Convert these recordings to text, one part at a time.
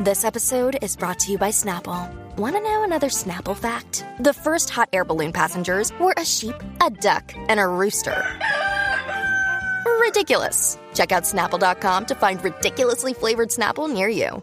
This episode is brought to you by Snapple. Want to know another Snapple fact? The first hot air balloon passengers were a sheep, a duck, and a rooster. Ridiculous. Check out snapple.com to find ridiculously flavored Snapple near you.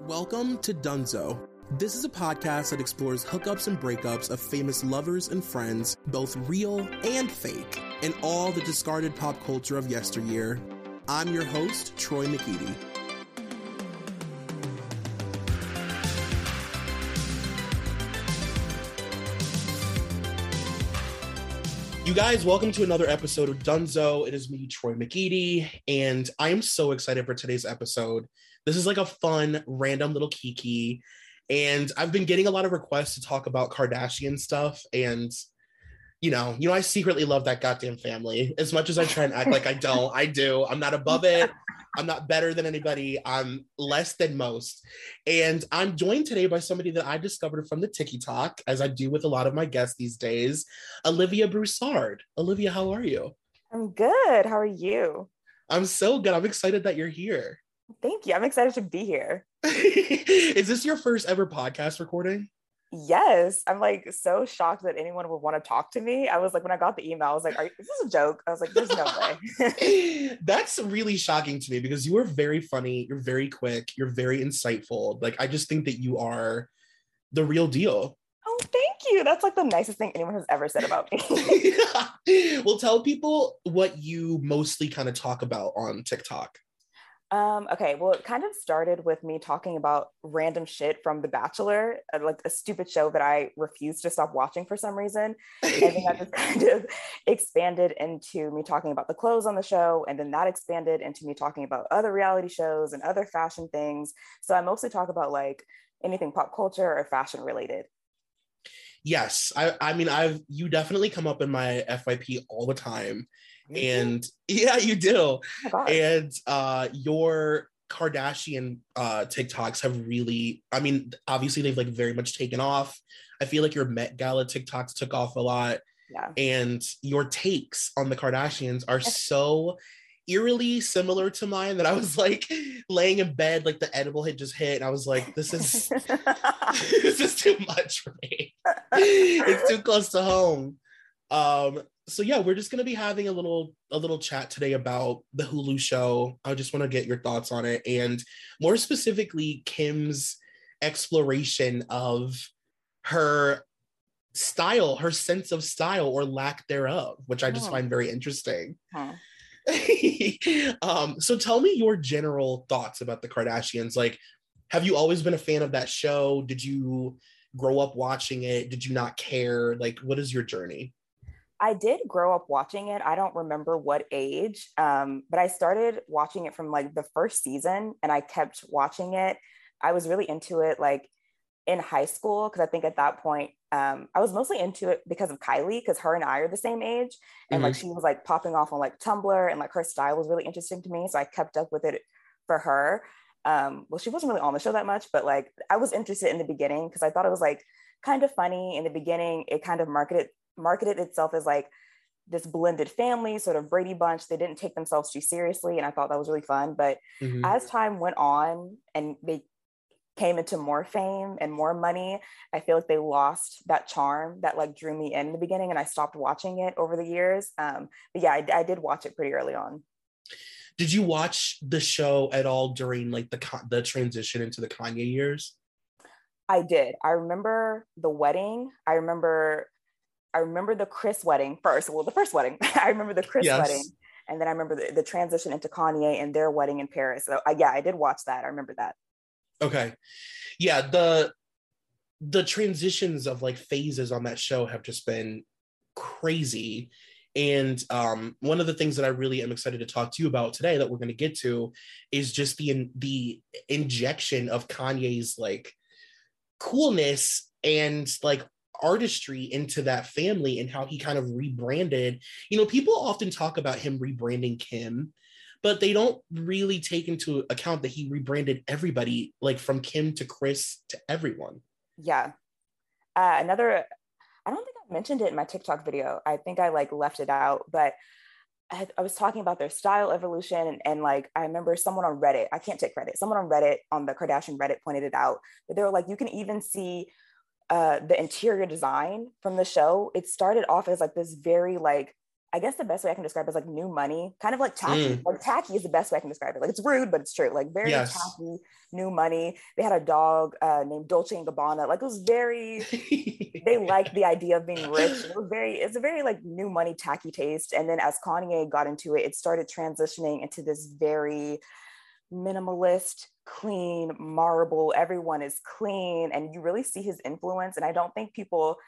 Welcome to Dunzo. This is a podcast that explores hookups and breakups of famous lovers and friends, both real and fake, and all the discarded pop culture of yesteryear. I'm your host, Troy McEady. You guys, welcome to another episode of Dunzo. It is me, Troy McEady, and I am so excited for today's episode. This is like a fun, random little kiki, and I've been getting a lot of requests to talk about Kardashian stuff, and you know, you know, I secretly love that goddamn family. As much as I try and act like I don't, I do. I'm not above it. I'm not better than anybody. I'm less than most. And I'm joined today by somebody that I discovered from the TikTok, as I do with a lot of my guests these days, Olivia Broussard. Olivia, how are you? I'm good. How are you? I'm so good. I'm excited that you're here. Thank you. I'm excited to be here. Is this your first ever podcast recording? Yes. I'm like so shocked that anyone would want to talk to me. I was like, when I got the email, I was like, Are, is this a joke? I was like, there's no way. That's really shocking to me because you are very funny. You're very quick. You're very insightful. Like, I just think that you are the real deal. Oh, thank you. That's like the nicest thing anyone has ever said about me. well, tell people what you mostly kind of talk about on TikTok. Um, okay, well, it kind of started with me talking about random shit from The Bachelor, uh, like a stupid show that I refused to stop watching for some reason. And then that just kind of expanded into me talking about the clothes on the show. And then that expanded into me talking about other reality shows and other fashion things. So I mostly talk about like anything pop culture or fashion related. Yes. I, I mean, I've, you definitely come up in my FYP all the time and yeah you do. Oh and uh your kardashian uh tiktoks have really i mean obviously they've like very much taken off. I feel like your met gala tiktoks took off a lot. Yeah. and your takes on the kardashians are so eerily similar to mine that i was like laying in bed like the edible had just hit and i was like this is this is too much for me. It's too close to home. Um so yeah, we're just gonna be having a little a little chat today about the Hulu show. I just want to get your thoughts on it, and more specifically, Kim's exploration of her style, her sense of style or lack thereof, which I just oh. find very interesting. Huh. um, so tell me your general thoughts about the Kardashians. Like, have you always been a fan of that show? Did you grow up watching it? Did you not care? Like, what is your journey? I did grow up watching it. I don't remember what age, um, but I started watching it from like the first season and I kept watching it. I was really into it like in high school because I think at that point um, I was mostly into it because of Kylie because her and I are the same age and mm-hmm. like she was like popping off on like Tumblr and like her style was really interesting to me. So I kept up with it for her. Um, well, she wasn't really on the show that much, but like I was interested in the beginning because I thought it was like kind of funny in the beginning. It kind of marketed marketed itself as like this blended family, sort of Brady Bunch. They didn't take themselves too seriously. And I thought that was really fun. But mm-hmm. as time went on and they came into more fame and more money, I feel like they lost that charm that like drew me in, in the beginning. And I stopped watching it over the years. Um, but yeah, I, I did watch it pretty early on. Did you watch the show at all during like the the transition into the Kanye years? I did. I remember the wedding. I remember I remember the Kris wedding first. Well, the first wedding. I remember the Kris yes. wedding. And then I remember the, the, transition into Kanye and their wedding in Paris. So I, yeah, I did watch that. I remember that. Okay. Yeah, the the transitions of like phases on that show have just been crazy. And um, one of the things that I really am excited to talk to you about today that we're going to get to is just the the injection of Kanye's like coolness and like artistry into that family and how he kind of rebranded. You know, people often talk about him rebranding Kim, but they don't really take into account that he rebranded everybody, like from Kim to Kris to everyone. Yeah. Uh, another, I don't think I mentioned it in my TikTok video. I think I like left it out, but I, I was talking about their style evolution and, and, like I remember someone on Reddit, I can't take credit, someone on Reddit on the Kardashian Reddit pointed it out, but they were like, you can even see uh, the interior design from the show. It started off as like this very like I guess the best way I can describe it is like new money, kind of like tacky. Mm. Like tacky is the best way I can describe it. Like it's rude, but it's true. Like very yes. tacky, new money. They had a dog uh, named Dolce and Gabbana. Like it was very. they liked the idea of being rich. It was very. It's a very like new money, tacky taste. And then as Kanye got into it, it started transitioning into this very minimalist, clean marble. Everyone is clean, and you really see his influence. And I don't think people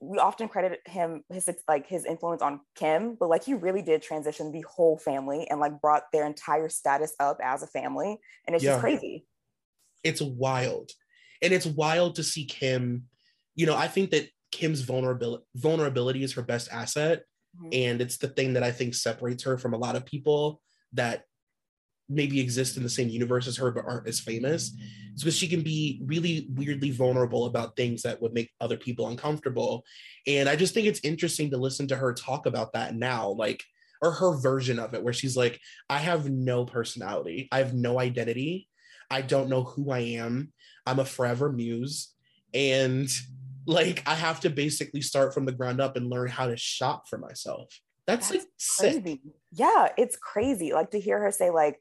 we often credit him his like his influence on Kim, but like he really did transition the whole family and like brought their entire status up as a family, and it's yeah. just crazy. It's wild, and it's wild to see Kim. You know, I think that Kim's vulnerability vulnerability is her best asset, mm-hmm. and it's the thing that I think separates her from a lot of people that maybe exist in the same universe as her but aren't as famous. It's because she can be really weirdly vulnerable about things that would make other people uncomfortable. And i just think it's interesting to listen to her talk about that now like or her version of it where she's like i have no personality. I have no identity. I don't know who i am. I'm a forever muse. And like i have to basically start from the ground up and learn how to shop for myself that's, That's like crazy. Sick. Yeah, it's crazy. Like to hear her say, like,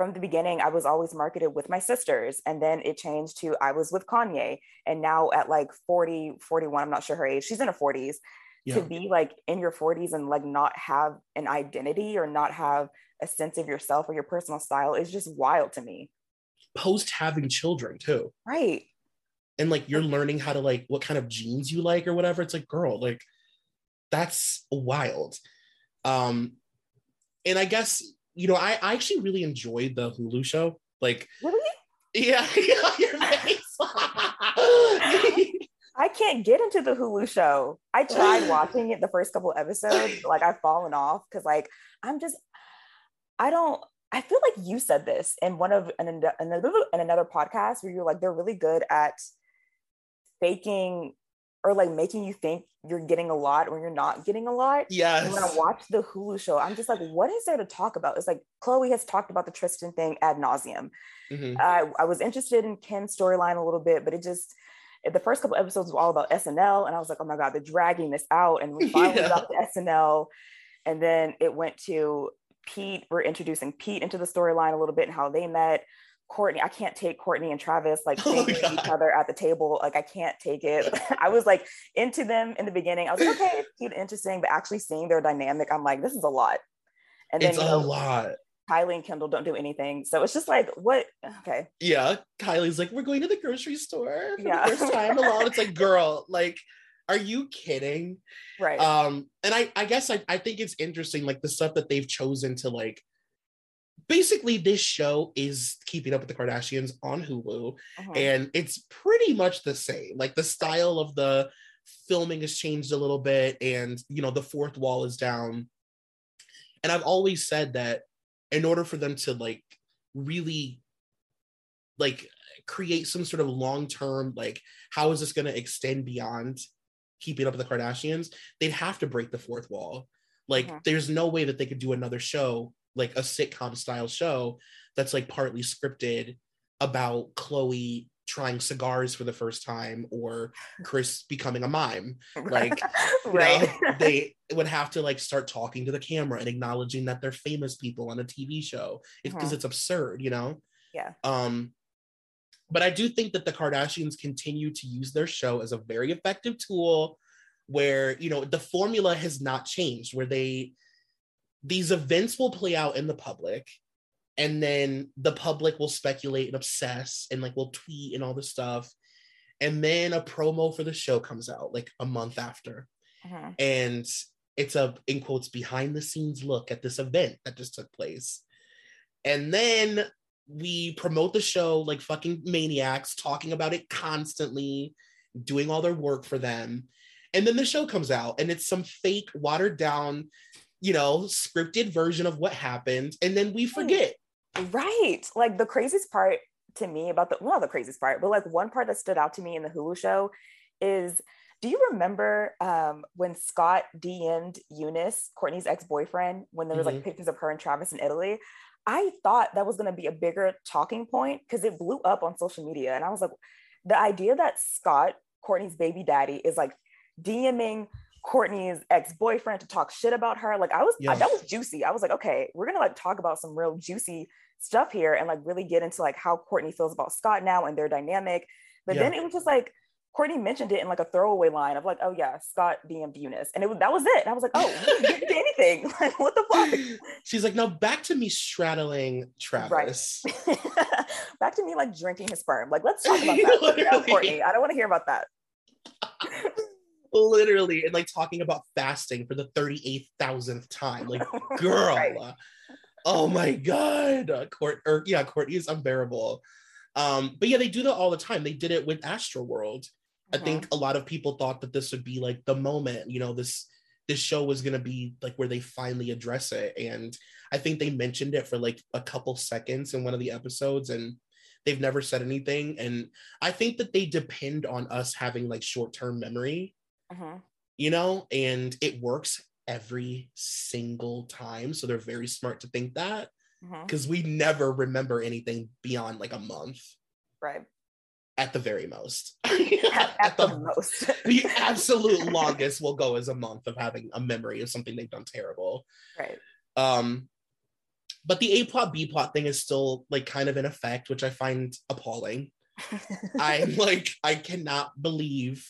from the beginning, I was always marketed with my sisters. And then it changed to I was with Kanye. And now at like 40, 41, I'm not sure her age, she's in her 40s. Yeah. To be like in your 40s and like not have an identity or not have a sense of yourself or your personal style is just wild to me. Post having children too. Right. And like you're learning how to like what kind of genes you like or whatever. It's like, girl, like that's wild. Um, and I guess you know, I, I actually really enjoyed the Hulu show. Like, really? Yeah, yeah your face. I can't get into the Hulu show. I tried watching it the first couple episodes, like I've fallen off because like I'm just I don't I feel like you said this in one of an, another in another podcast where you're like they're really good at faking or like making you think you're getting a lot when you're not getting a lot. Yes. And when I watch the Hulu show, I'm just like, what is there to talk about? It's like Khloe has talked about the Tristan thing ad nauseum. Mm-hmm. I, I was interested in Kim's storyline a little bit, but it just the first couple episodes were all about SNL, and I was like, oh my god, they're dragging this out. And we finally yeah. got to SNL, and then it went to Pete. We're introducing Pete into the storyline a little bit and how they met. Kourtney, I can't take Kourtney and Travis like oh each other at the table. Like I can't take it. I was like into them in the beginning. I was like, okay, it's cute, interesting, but actually seeing their dynamic, I'm like, this is a lot. And then it's you know, a lot. Kylie and Kendall don't do anything. So it's just like, what? Okay. Yeah. Kylie's like, we're going to the grocery store for yeah. the first time alone. It's like, girl, like, are you kidding? Right. Um, and I, I guess I, I think it's interesting, like the stuff that they've chosen to like basically this show is keeping up with the kardashians on hulu uh-huh. and it's pretty much the same like the style of the filming has changed a little bit and you know the fourth wall is down and i've always said that in order for them to like really like create some sort of long term like how is this going to extend beyond keeping up with the kardashians they'd have to break the fourth wall like uh-huh. there's no way that they could do another show like a sitcom style show that's like partly scripted about Khloe trying cigars for the first time or Kris becoming a mime. Like, right. know, they would have to like start talking to the camera and acknowledging that they're famous people on a TV show because Mhm. it's absurd, you know? Yeah. Um, but I do think that the Kardashians continue to use their show as a very effective tool where, you know, the formula has not changed, where they, these events will play out in the public and then the public will speculate and obsess and like will tweet and all this stuff. And then a promo for the show comes out like a month after Mhm. and it's a in quotes behind the scenes look at this event that just took place and then we promote the show like fucking maniacs talking about it constantly doing all their work for them and then the show comes out and it's some fake watered down you know scripted version of what happened and then we forget Right. Like the craziest part to me about the well, the craziest part, but like one part that stood out to me in the Hulu show is do you remember um, when Scott DM'd Younes, Kourtney's ex-boyfriend, when there was like pictures of her and Travis in Italy? I thought that was going to be a bigger talking point because it blew up on social media. And I was like, the idea that Scott, Kourtney's baby daddy, is like DMing Kourtney's ex-boyfriend to talk shit about her. Like I was, Yeah. that was juicy. I was like, okay, we're gonna like talk about some real juicy stuff here and like really get into like how Kourtney feels about Scott now and their dynamic. But Yeah. then it was just like Kourtney mentioned it in like a throwaway line of like, oh yeah, Scott DM'd Younes. And it was that was it. And I was like, oh, anything. Like, what the fuck? she's like now back to me straddling travis Back to me like drinking his sperm. Like, let's talk about that. Let's get Literally. Kourtney. I don't want to hear about that. Literally and like talking about fasting for the 38,000th time. Like girl Right. oh my god. Court or yeah kourtney is unbearable. Um but yeah they do that all the time. They did it with Astroworld. I Mhm. think a lot of people thought that this would be like the moment you know this this show was going to be like where they finally address it. And i think they mentioned it for like a couple seconds in one of the episodes and they've never said anything. And i think that they depend on us having like short-term memory Mhm. you know, and it works every single time. So they're very smart to think that because we never remember anything beyond like a month Right. at the very most. At, at the most. the absolute longest will go is a month of having a memory of something they've done terrible. right. Um, but the A plot B plot thing is still like kind of in effect, which I find appalling. I'm like, I cannot believe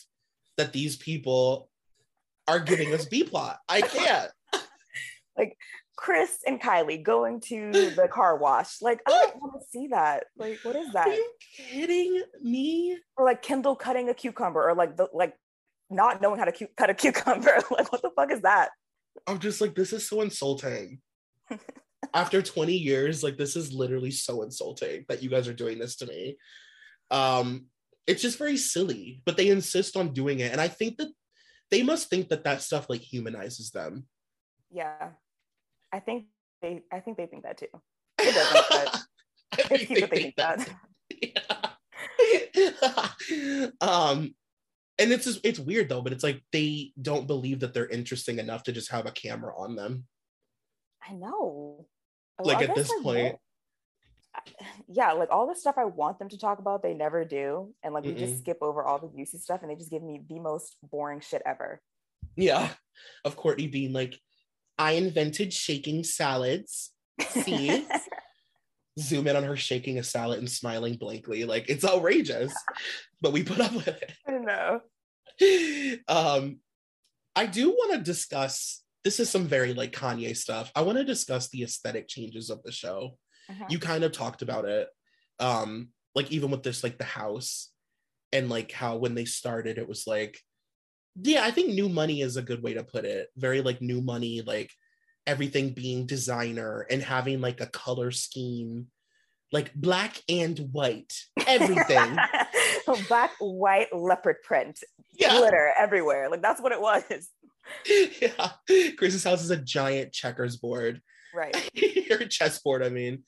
that these people are giving us B plot. I can't. Like Kris and Kylie going to the car wash. Like, I don't want to see that. Like, what is that? Are you kidding me? Or like Kendall cutting a cucumber, or like the like not knowing how to cu- cut a cucumber. Like, what the fuck is that? I'm just like, this is so insulting. After 20 years, like this is literally so insulting that you guys are doing this to me. Um, it's just very silly, but they insist on doing it, and I think that they must think that that stuff like humanizes them. Yeah, I think they. I think they think that too. It doesn't, but I it's cute that they think that. Yeah. um, and it's just it's weird though, but it's like they don't believe that they're interesting enough to just have a camera on them. I know. Well, Like, I at this point- yeah, like all the stuff I want them to talk about, they never do, and like we Mm-mm. just skip over all the juicy stuff, and they just give me the most boring shit ever. Yeah, of Kourtney being like, I invented shaking salads. See? Zoom in on her shaking a salad and smiling blankly. Like it's outrageous, but we put up with it. I don't know. um i do want to discuss this is some very like kanye stuff i want to discuss the aesthetic changes of the show Uh-huh. you kind of talked about it um like even with this like the house and like how when they started it was like yeah i think new money is a good way to put it very like new money like everything being designer and having like a color scheme like black and white everything Black, white, leopard print, yeah glitter everywhere. Like that's what it was. yeah. Kris's house is a giant checkers board. Right. or chessboard, I mean.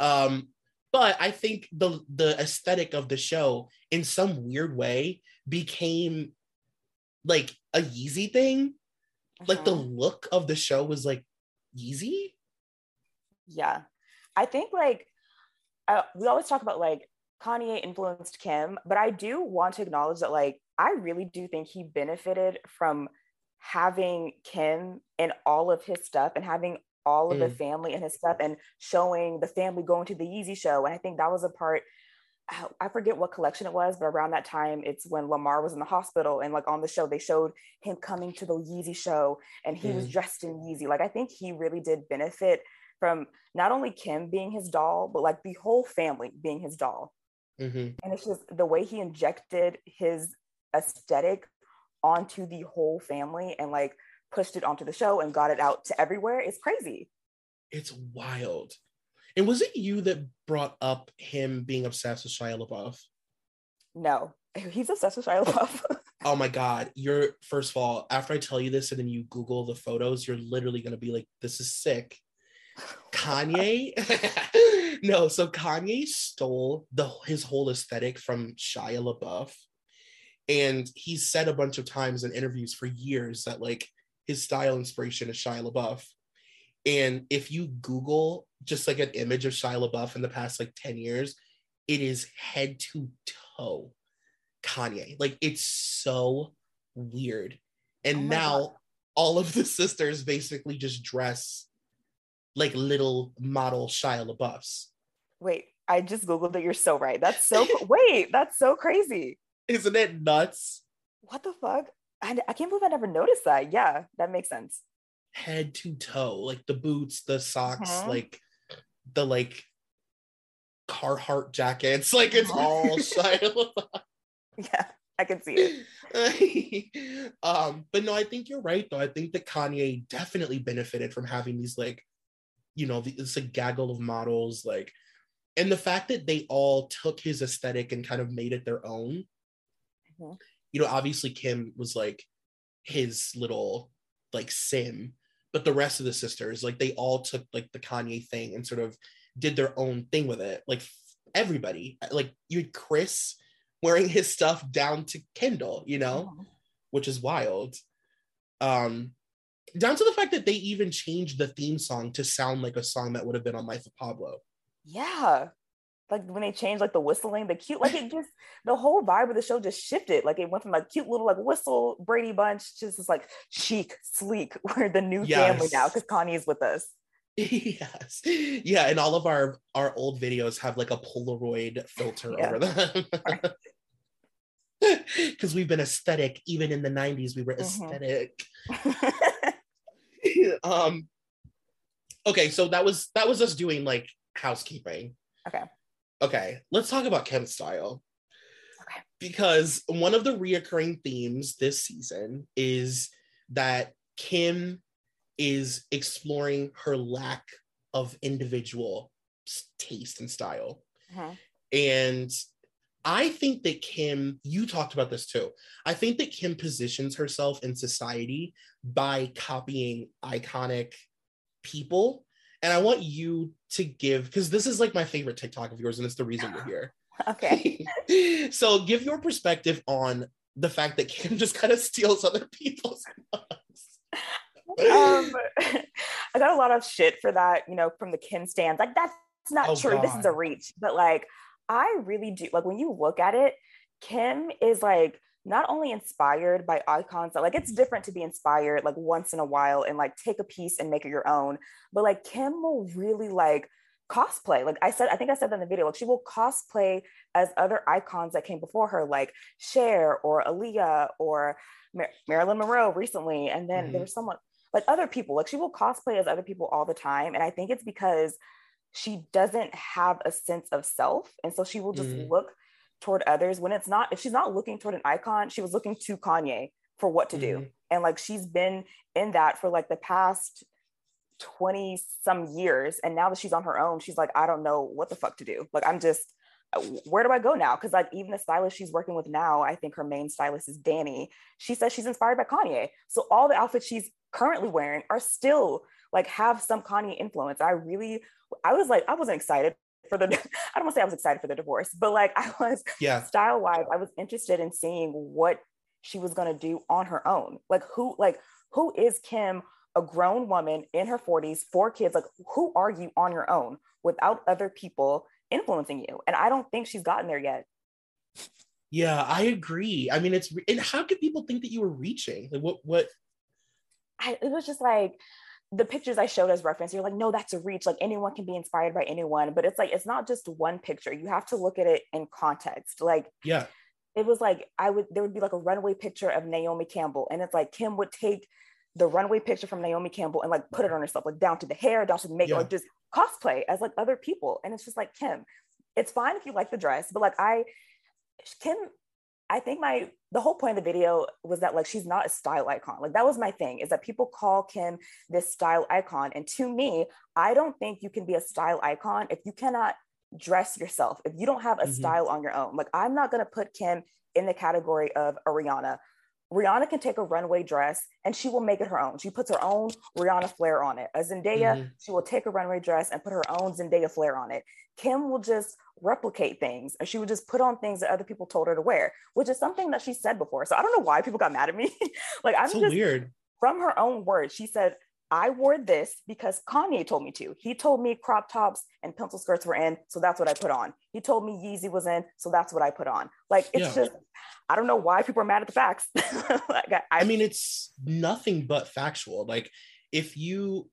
Um, but I think the the aesthetic of the show in some weird way became like a Yeezy thing. Like the Mhm. look of the show was like Yeezy. yeah. I think like uh, we always talk about like Kanye influenced Kim, but I do want to acknowledge that like I really do think he benefited from having Kim in all of his stuff and having all of mm. the family and his stuff and showing the family going to the Yeezy show. And I think that was a part I forget what collection it was, but around that time, it's when Lamar was in the hospital and like on the show, they showed him coming to the Yeezy show and he mm. was dressed in Yeezy. Like I think he really did benefit from not only Kim being his doll, but like the whole family being his doll. Mm-hmm. And it's just the way he injected his aesthetic onto the whole family and like pushed it onto the show and got it out to everywhere is crazy. It's wild. And was it you that brought up him being obsessed with Shia LaBeouf? No, he's obsessed with Shia LaBeouf. oh my God. You're, first of all, after I tell you this and then you Google the photos, you're literally going to be like, this is sick. Kanye, no, so Kanye stole the his whole aesthetic from Shia LaBeouf. And he's said a bunch of times in interviews for years that like his style inspiration is Shia LaBeouf. And if you Google just like an image of Shia LaBeouf in the past like 10 years, it is head to toe Kanye. Like it's so weird. And oh now God. all of the sisters basically just dress like little model Shia LaBeoufs. Wait, I just Googled it. You're so right. That's so, wait, that's so crazy. Isn't it nuts? What the fuck? I, I can't believe I never noticed that. Yeah, that makes sense. Head to toe, like the boots, the socks, uh-huh. like the like Carhartt jackets, like it's all Shia Yeah, I can see it. um, but no, I think you're right though. I think that Kanye definitely benefited from having these like, you know, it's a gaggle of models, like, and the fact that they all took his aesthetic and kind of made it their own. Mm-hmm you know, obviously Kim was like his little like sim, but the rest of the sisters, like they all took like the Kanye thing and sort of did their own thing with it. Like everybody, like you had Kris wearing his stuff down to Kendall, you know, oh. which is wild. Um, down to the fact that they even changed the theme song to sound like a song that would have been on Life of Pablo. Yeah like when they changed like the whistling, the cute, like it just the whole vibe of the show just shifted. Like it went from like cute little like whistle Brady Bunch just this like chic, sleek. We're the new yes. family now because Kanye's with us. Yes, yeah, and all of our our old videos have like a Polaroid filter yeah. over them. Because we've been aesthetic, even in the '90s, we were mm-hmm. aesthetic. um, okay, so that was that was us doing like housekeeping. Okay. Okay, let's talk about Kim style. Okay. Because one of the reoccurring themes this season is that Kim is exploring her lack of individual taste and style. Uh-huh. And I think that Kim, you talked about this too. I think that Kim positions herself in society by copying iconic people and I want you to give because this is like my favorite TikTok of yours, and it's the reason we're here. Okay. so give your perspective on the fact that Kim just kind of steals other people's um, I got a lot of shit for that, you know, from the Kim stands. Like that's not oh, true. God. This is a reach. But like I really do like when you look at it, Kim is like not only inspired by icons that like it's different to be inspired like once in a while and like take a piece and make it your own but like kim will really like cosplay like i said i think i said that in the video like she will cosplay as other icons that came before her like Cher or Aaliyah or Mar- Marilyn Monroe recently and then mm-hmm. there's someone like other people like she will cosplay as other people all the time and i think it's because she doesn't have a sense of self and so she will just mm-hmm. look toward others when it's not if she's not looking toward an icon she was looking to kanye for what to mm-hmm. do and like she's been in that for like the past 20 some years and now that she's on her own she's like i don't know what the fuck to do. Like i'm just uh, where do i go now? Because like even the stylist she's working with now i think her main stylist is danny. She says she's inspired by kanye. So all the outfits she's currently wearing are still like have some kanye influence. I really i was like i wasn't excited for the I don't want to say I was excited for the divorce, but like I was yeah style wise, I was interested in seeing what she was gonna do on her own. Like who like who is Kim, a grown woman in her 40s, four kids, like who are you on your own without other people influencing you. And I don't think she's gotten there yet. Yeah, I agree. I mean, it's and how could people think that you were reaching? Like, what? What? I, it was just like the pictures I showed as reference. You're like, no, that's a reach. Like anyone can be inspired by anyone, but it's like it's not just one picture. You have to look at it in context. Like, yeah, it was like I would there would be like a runway picture of Naomi Campbell, and it's like Kim would take the runway picture from Naomi Campbell and like put it on herself, like down to the hair, down to the makeup, yeah. like just cosplay as like other people. And it's just like Kim, it's fine if you like the dress, but like I Kim, I think my the whole point of the video was that like she's not a style icon. Like that was my thing is that people call Kim this style icon. And to me, I don't think you can be a style icon if you cannot dress yourself, if you don't have a mm-hmm. style on your own. Like I'm not gonna put Kim in the category of Rihanna. Rihanna can take a runway dress and she will make it her own. She puts her own Rihanna flair on it. A Zendaya, mm-hmm. she will take a runway dress and put her own Zendaya flair on it. Kim will just replicate things and she would just put on things that other people told her to wear, which is something that she said before. So I don't know why people got mad at me. like I'm so just weird. From her own words, she said, I wore this because Kanye told me to. He told me crop tops and pencil skirts were in, so that's what I put on. He told me Yeezy was in, so that's what I put on. Like it's yeah. just I don't know why people are mad at the facts. like, I, I mean, it's nothing but factual. Like, if you,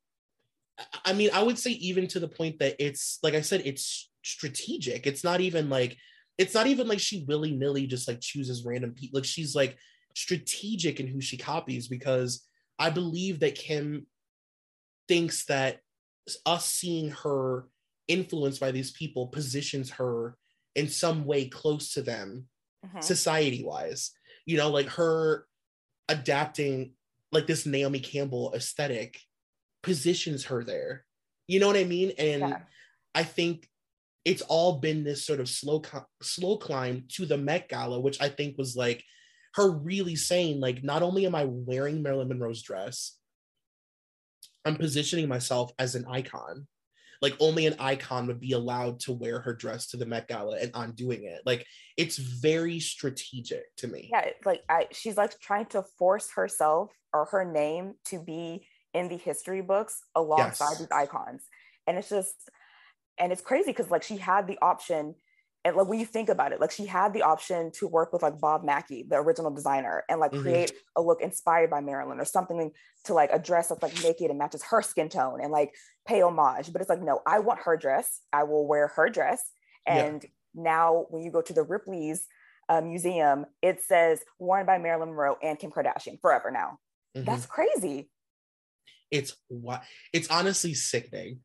I mean, I would say even to the point that it's like I said, it's strategic. It's not even like, it's not even like she willy nilly just like chooses random people. Like, she's like strategic in who she copies because I believe that Kim thinks that us seeing her influenced by these people positions her in some way close to them mm-hmm. society wise. You know, like her adapting like this Naomi Campbell aesthetic positions her there. You know what I mean? And yeah. I think it's all been this sort of slow slow climb to the Met Gala, which I think was like her really saying like not only am I wearing Marilyn Monroe's dress, I'm positioning myself as an icon like only an icon would be allowed to wear her dress to the Met Gala and I'm doing it. Like it's very strategic to me. Yeah, like I, she's like trying to force herself or her name to be in the history books alongside yes. these icons. And it's just and it's crazy because like she had the option and like when you think about it, like she had the option to work with like Bob Mackie, the original designer, and like mm-hmm. create a look inspired by Marilyn or something to like a dress that's like naked and matches her skin tone and like pay homage. But it's like, no, I want her dress. I will wear her dress. And yeah. now when you go to the Ripley's uh, museum, it says worn by Marilyn Monroe and Kim Kardashian forever now. Mm-hmm. That's crazy. It's what it's honestly sickening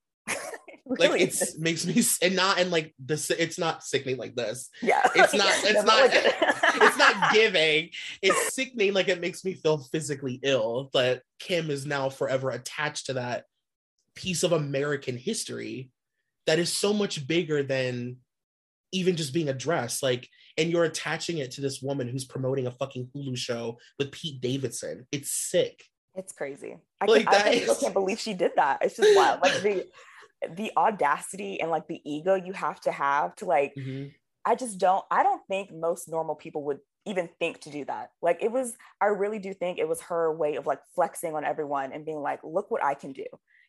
really? Like it's makes me and not and like this it's not sickening like this. Yeah. It's not it's not it's not giving. It's sickening like it makes me feel physically ill But kim is now forever attached to that piece of american history that is so much bigger than even just being a dress like and you're attaching it to this woman who's promoting a fucking hulu show with pete davidson. It's sick. It's crazy. I, like can, I is... can't believe she did that. It's just wild. Like the the audacity and like the ego you have to have to like mm-hmm. i just don't i don't think most normal people would even think to do that like it was i really do think it was her way of like flexing on everyone and being like look what i can do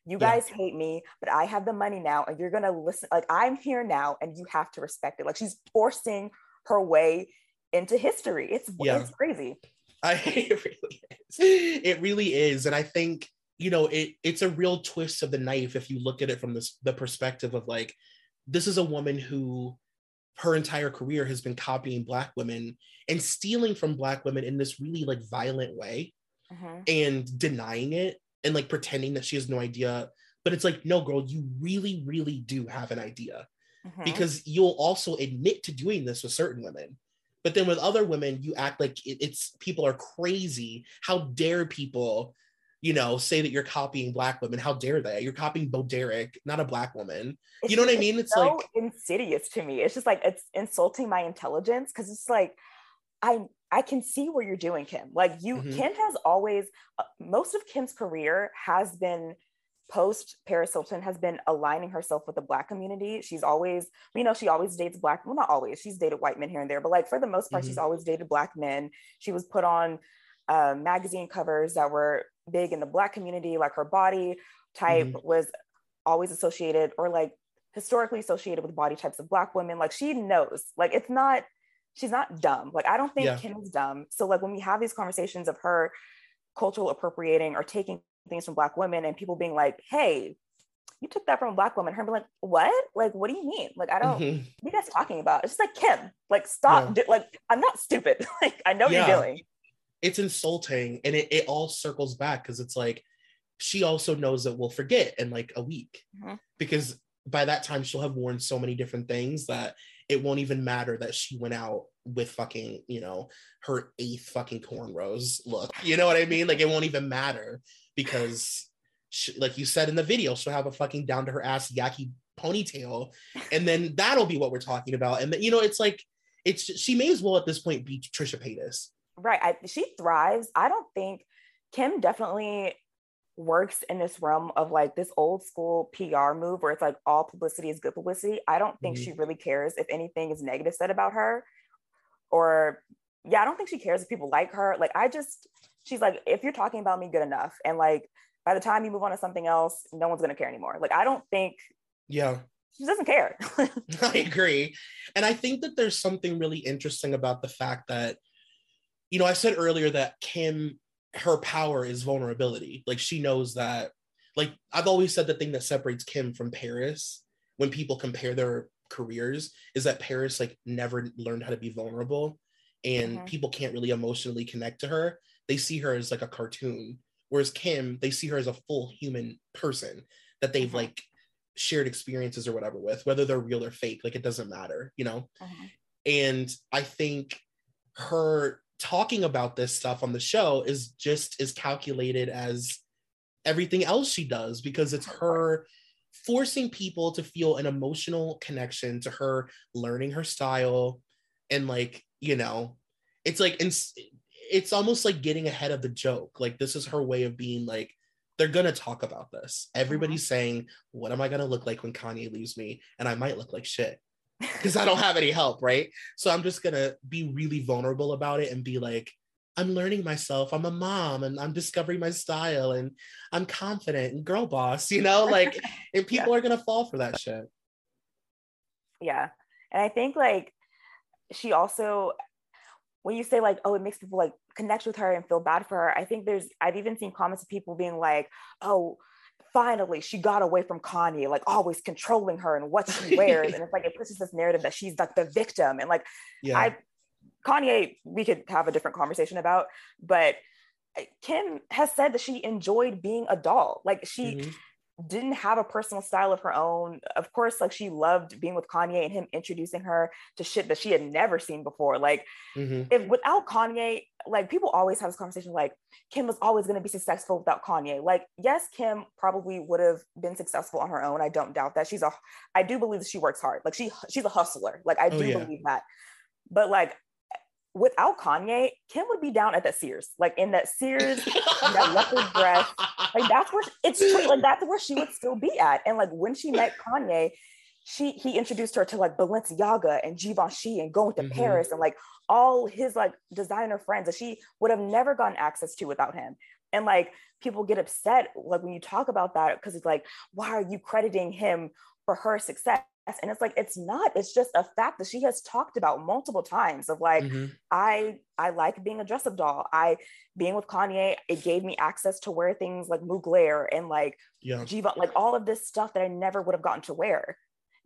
you guys yeah. hate me but i have the money now and you're gonna listen like i'm here now and you have to respect it like she's forcing her way into history it's yeah. it's crazy I, it really is. It really is. And I think you know it it's a real twist of the knife if you look at it from this the perspective of like this is a woman who her entire career has been copying black women and stealing from black women in this really like violent way uh-huh. and denying it and like pretending that she has no idea but it's like no girl you really really do have an idea uh-huh. because you'll also admit to doing this with certain women but then with other women you act like it, it's people are crazy how dare people you know, say that you're copying black women. How dare they? You're copying Bo Derek, not a black woman. It's you know what I mean? It's so like insidious to me. It's just like it's insulting my intelligence because it's like I I can see where you're doing, Kim. Like you, mm-hmm. Kim has always uh, most of Kim's career has been post Paris Hilton has been aligning herself with the black community. She's always, you know, she always dates black, well, not always, she's dated white men here and there, but like for the most part, mm-hmm. she's always dated black men. She was put on uh, magazine covers that were big in the black community like her body type mm-hmm. was always associated or like historically associated with body types of black women. Like she knows, like it's not, she's not dumb. Like I don't think Yeah. Kim is dumb. So like when we have these conversations of her cultural appropriating or taking things from black women and people being like, hey, you took that from a black woman. Her being like, what? Like, what do you mean? Like, I don't, Mhm. what are you guys talking about? It's just like Kim, like stop. Yeah. do- like, I'm not stupid. like, I know what Yeah. you're doing. It's insulting and it, it all circles back because it's like she also knows that we'll forget in like a week. Mhm. because by that time she'll have worn so many different things that it won't even matter that she went out with fucking you know her eighth fucking cornrows look. You know what i mean? Like it won't even matter because she, like you said in the video she'll have a fucking down to her ass yaki ponytail and then that'll be what we're talking about. And then, you know it's like it's she may as well at this point be trisha paytas Right. I, she thrives. I don't think Kim definitely works in this realm of like this old school PR move where it's like all publicity is good publicity. I don't think Mhm. she really cares if anything is negative said about her. Or, yeah, I don't think she cares if people like her. Like, I just, she's like, if you're talking about me, good enough. And like, by the time you move on to something else, no one's going to care anymore. Like, I don't think yeah she doesn't care. I agree. And I think that there's something really interesting about the fact that, you know, I said earlier that Kim, her power is vulnerability. Like she knows that, like I've always said the thing that separates Kim from Paris when people compare their careers is that Paris like never learned how to be vulnerable and Mhm. people can't really emotionally connect to her. They see her as like a cartoon. Whereas Kim, they see her as a full human person that they've Mhm. like shared experiences or whatever with, whether they're real or fake, like it doesn't matter, you know? And I think her talking about this stuff on the show is just as calculated as everything else she does because it's her forcing people to feel an emotional connection to her learning her style and like you know it's like it's, it's almost like getting ahead of the joke. Like this is her way of being like they're gonna talk about this. Everybody's mm-hmm. saying what am i gonna look like when kanye leaves me? And i might look like shit because I don't have any help, right? So I'm just gonna be really vulnerable about it and be like, I'm learning myself. I'm a mom and I'm discovering my style and I'm confident and girl boss, you know, like, and people are gonna fall for that shit. yeah and i think like she also when you say like oh it makes people like connect with her and feel bad for her i think there's i've even seen comments of people being like oh finally she got away from kanye like always controlling her and what she wears and it's like it pushes this narrative that she's like the victim and like Yeah. i kanye we could have a different conversation about but uh, kim has said that she enjoyed being a doll like she Mhm. Didn't have a personal style of her own. Of course, like she loved being with Kanye and him introducing her to shit that she had never seen before. Like Mhm. if without Kanye, like people always have this conversation like Kim was always going to be successful without Kanye. Like yes, Kim probably would have been successful on her own. I don't doubt that. She's a I do believe that she works hard. Like she she's a hustler. Like I Oh, do yeah. believe that. But like without Kanye, Kim would be down at that Sears. Like in that Sears that leopard dress. like that's where it's true. like that's where she would still be at. And like when she met Kanye, she he introduced her to like Balenciaga and Givenchy and going to Mhm. Paris and like all his like designer friends that she would have never gotten access to without him. And like people get upset like when you talk about that because it's like, why are you crediting him for her success? And it's like it's not. It's just a fact that she has talked about multiple times of like Mhm. I I like being a dress up doll. I being with Kanye, it gave me access to wear things like Mugler and like Yeah. Like all of this stuff that I never would have gotten to wear.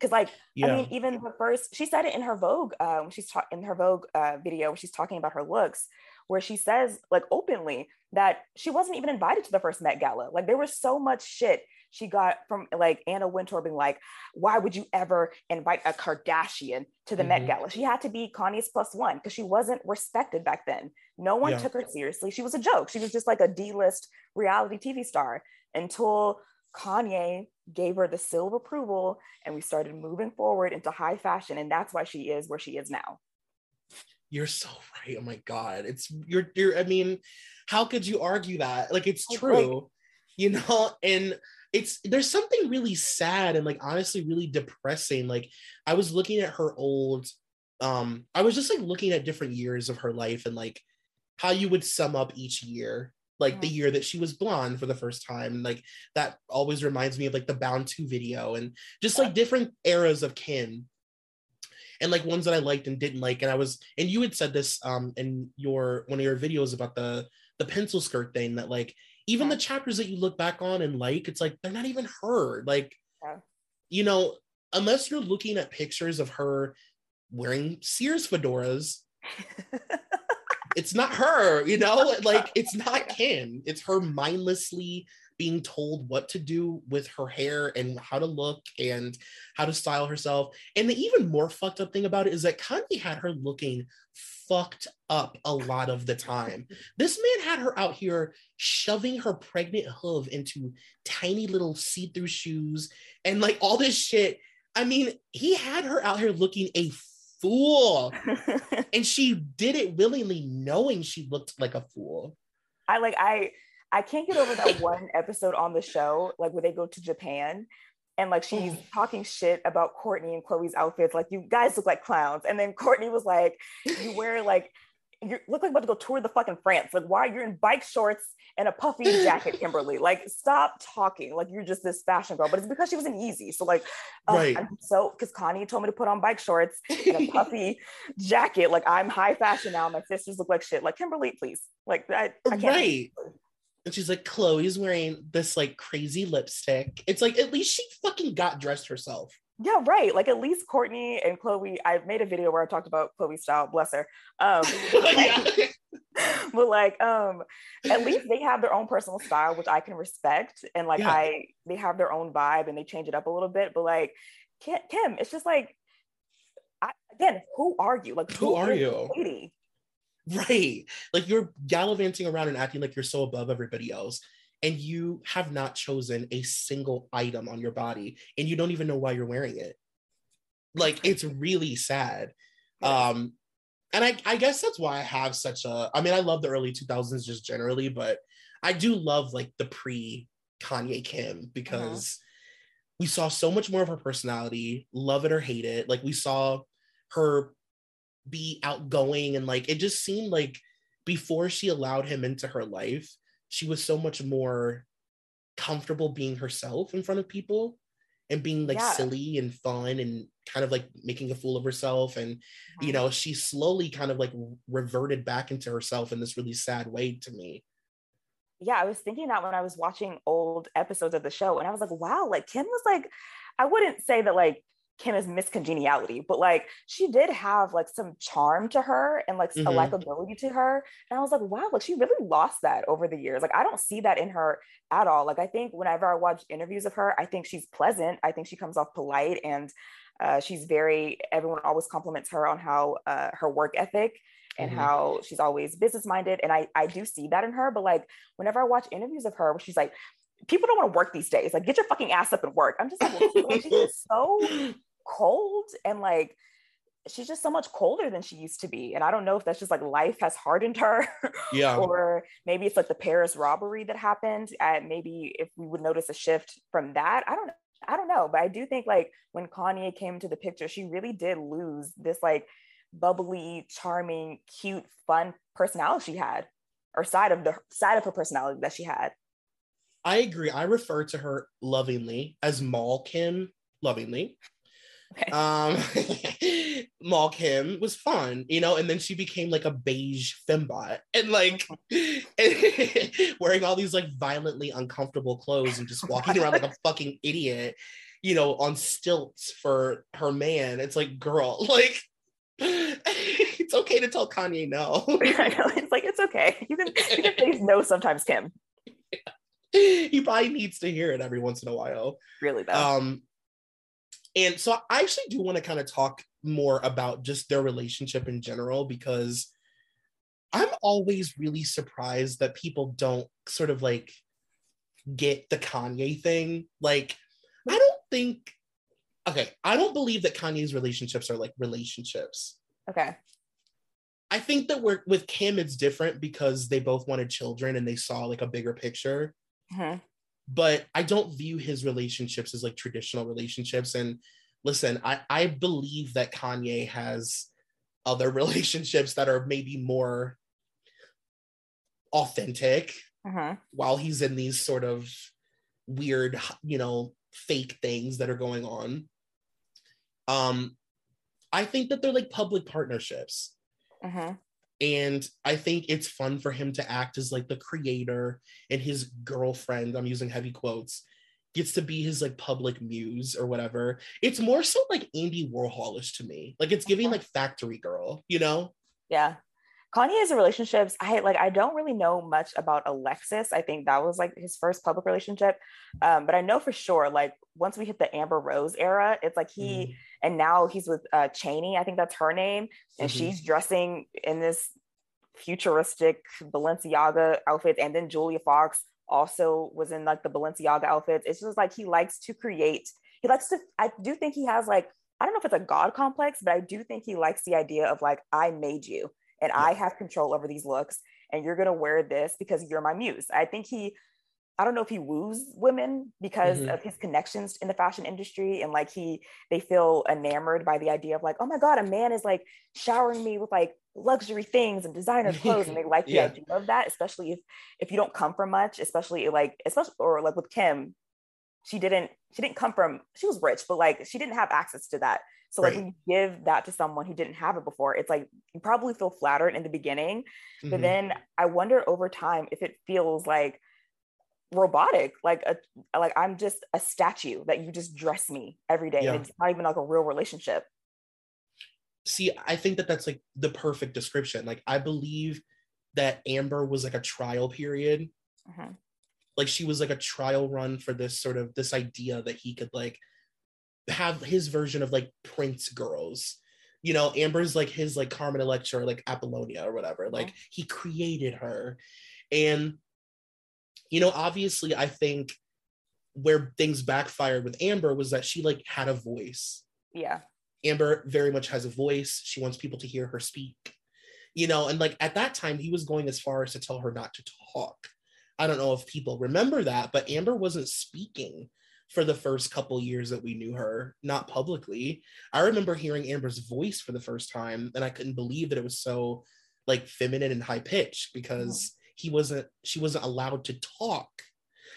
Cause like Yeah. I mean, even the first she said it in her Vogue, uh, when she's ta- in her Vogue uh, video where she's talking about her looks, where she says like openly that she wasn't even invited to the first Met Gala. Like there was so much shit she got from like Anna Wintour being like, why would you ever invite a Kardashian to the Mhm. Met Gala? She had to be Kanye's plus one because she wasn't respected back then. No one Yeah. took her seriously. She was a joke. She was just like a D-list reality TV star until Kanye gave her the seal of approval and we started moving forward into high fashion. And that's why she is where she is now. You're so right. Oh my god. It's you're you're I mean, how could you argue that? Like it's true. You know, and it's there's something really sad and like honestly really depressing. Like I was looking at her old um I was just like looking at different years of her life and like how you would sum up each year like the year that she was blonde for the first time. Like that always reminds me of like the Bound 2 video and just like different eras of Kim. And like ones that I liked and didn't like. And I was, and you had said this um in your one of your videos about the the pencil skirt thing that like even the chapters that you look back on and like, it's like they're not even her. Like, Yeah. you know, unless you're looking at pictures of her wearing Sears fedoras, it's not her, you know, like it's not Kim. It's her mindlessly being told what to do with her hair and how to look and how to style herself. And the even more fucked up thing about it is that Kanye had her looking fucked up a lot of the time. This man had her out here shoving her pregnant hoof into tiny little see-through shoes and like all this shit. I mean, he had her out here looking a fool and she did it willingly knowing she looked like a fool I like I I can't get over that one episode on the show, like where they go to Japan and like she's talking shit about Kourtney and Khloe's outfits. Like, you guys look like clowns. And then Kourtney was like, You wear like you look like about to go tour the fucking France. Like, why you're in bike shorts and a puffy jacket, Kimberly? Like, stop talking. Like, you're just this fashion girl. But it's because she was in Yeezy. So, like, uh, Right. I'm so because Kanye told me to put on bike shorts and a puffy jacket. Like, I'm high fashion now. My sisters look like shit. Like, Kimberly, please. Like, I, I can't. right and she's like khloe's wearing this like crazy lipstick it's like at least she fucking got dressed herself Yeah, right. Like at least Kourtney and Khloe, I made a video where I talked about Khloe's style, bless her. Um, but like um at least they have their own personal style, which I can respect. And like Yeah. I they have their own vibe and they change it up a little bit. But like Kim, it's just like I, again, who are you? Like Who are you? lady? Right. Like you're gallivanting around and acting like you're so above everybody else and you have not chosen a single item on your body and you don't even know why you're wearing it. Like it's really sad. Um and I, I guess that's why i have such a i mean i love the early 2000s just generally but i do love like the pre kanye kim because we saw so much more of her personality love it or hate it. Like we saw her be outgoing and like it just seemed like before she allowed him into her life she was so much more comfortable being herself in front of people and being like Yeah. silly and fun and kind of like making a fool of herself and you Mhm. know she slowly kind of like reverted back into herself in this really sad way to me yeah, I was thinking that when I was watching old episodes of the show, and I was like, wow, like Kim was like, I wouldn't say that like Kim is Miss Congeniality, but like she did have like some charm to her and like a Mhm. likability to her. And I was like, wow, like she really lost that over the years. Like I don't see that in her at all. Like I think whenever I watch interviews of her, I think she's pleasant. I think she comes off polite and uh, she's very, everyone always compliments her on how uh, her work ethic and Mhm. how she's always business minded. And I, I do see that in her. But like whenever I watch interviews of her, where she's like, people don't want to work these days. Like, get your fucking ass up and work. I'm just like, well, she's just so cold and like, she's just so much colder than she used to be. And I don't know if that's just like life has hardened her yeah or maybe it's like the Paris robbery that happened. And maybe if we would notice a shift from that, I don't I don't know. But I do think like when Kanye came to the picture, she really did lose this like bubbly, charming, cute, fun personality she had, or side of the side of her personality that she had. I agree. I refer to her lovingly as Maul Kim lovingly. Okay. Um Maul Kim was fun, you know, and then she became like a beige fembot and like wearing all these like violently uncomfortable clothes and just walking around like a fucking idiot, you know, on stilts for her man. It's like, girl, like it's okay to tell Kanye no. I know it's like it's okay. You can you can say no sometimes, Kim. he probably needs to hear it every once in a while. Really though. Um, and so I actually do want to kind of talk more about just their relationship in general because I'm always really surprised that people don't sort of like get the Kanye thing. Like, I don't think, okay, I don't believe that Kanye's relationships are like relationships. okay. I think that we're with Kim, it's different because they both wanted children and they saw like a bigger picture Mhm. but I don't view his relationships as like traditional relationships. And listen, I, I believe that Kanye has other relationships that are maybe more authentic. Mhm. while he's in these sort of weird, you know, fake things that are going on. Um, I think that they're like public partnerships. Mhm. And I think it's fun for him to act as like the creator and his girlfriend, I'm using heavy quotes, gets to be his like public muse or whatever. It's more so like Andy Warholish to me. Like it's giving like factory girl, you know? Yeah. Kanye's relationships, I like I don't really know much about Alexis. I think that was like his first public relationship. Um, but I know for sure, like once we hit the Amber Rose era, it's like he and now he's with uh Chaney, I think that's her name, and Mhm. she's dressing in this futuristic Balenciaga outfit, and then Julia Fox also was in like the Balenciaga outfits. It's just like he likes to create. He likes to. I do think he has like I don't know if it's a god complex, but I do think he likes the idea of like I made you and I have control over these looks, and you're gonna wear this because you're my muse. I think he. I don't know if he woos women because Mhm. of his connections in the fashion industry and like he they feel enamored by the idea of like oh my god a man is like showering me with like luxury things and designer clothes and they like the idea of that especially if if you don't come from much especially like especially or like with Kim she didn't she didn't come from she was rich but like she didn't have access to that so like when you give that to someone who didn't have it before it's like you probably feel flattered in the beginning but Mhm. then I wonder over time if it feels like robotic like a like i'm just a statue that you just dress me every day Yeah. and it's not even like a real relationship. See i think that that's like the perfect description. Like i believe that amber was like a trial period. Mhm. like she was like a trial run for this sort of this idea that he could like have his version of like prince girls. You know amber's like his like carmen electra or like apollonia or whatever. Like he created her. And you know obviously i think where things backfired with amber was that she like had a voice yeah Amber very much has a voice. She wants people to hear her speak. You know, and like at that time, he was going as far as to tell her not to talk. I don't know if people remember that, but Amber wasn't speaking for the first couple years that we knew her, not publicly. I remember hearing Amber's voice for the first time, and I couldn't believe that it was so like feminine and high pitched because mm. He wasn't, she wasn't allowed to talk.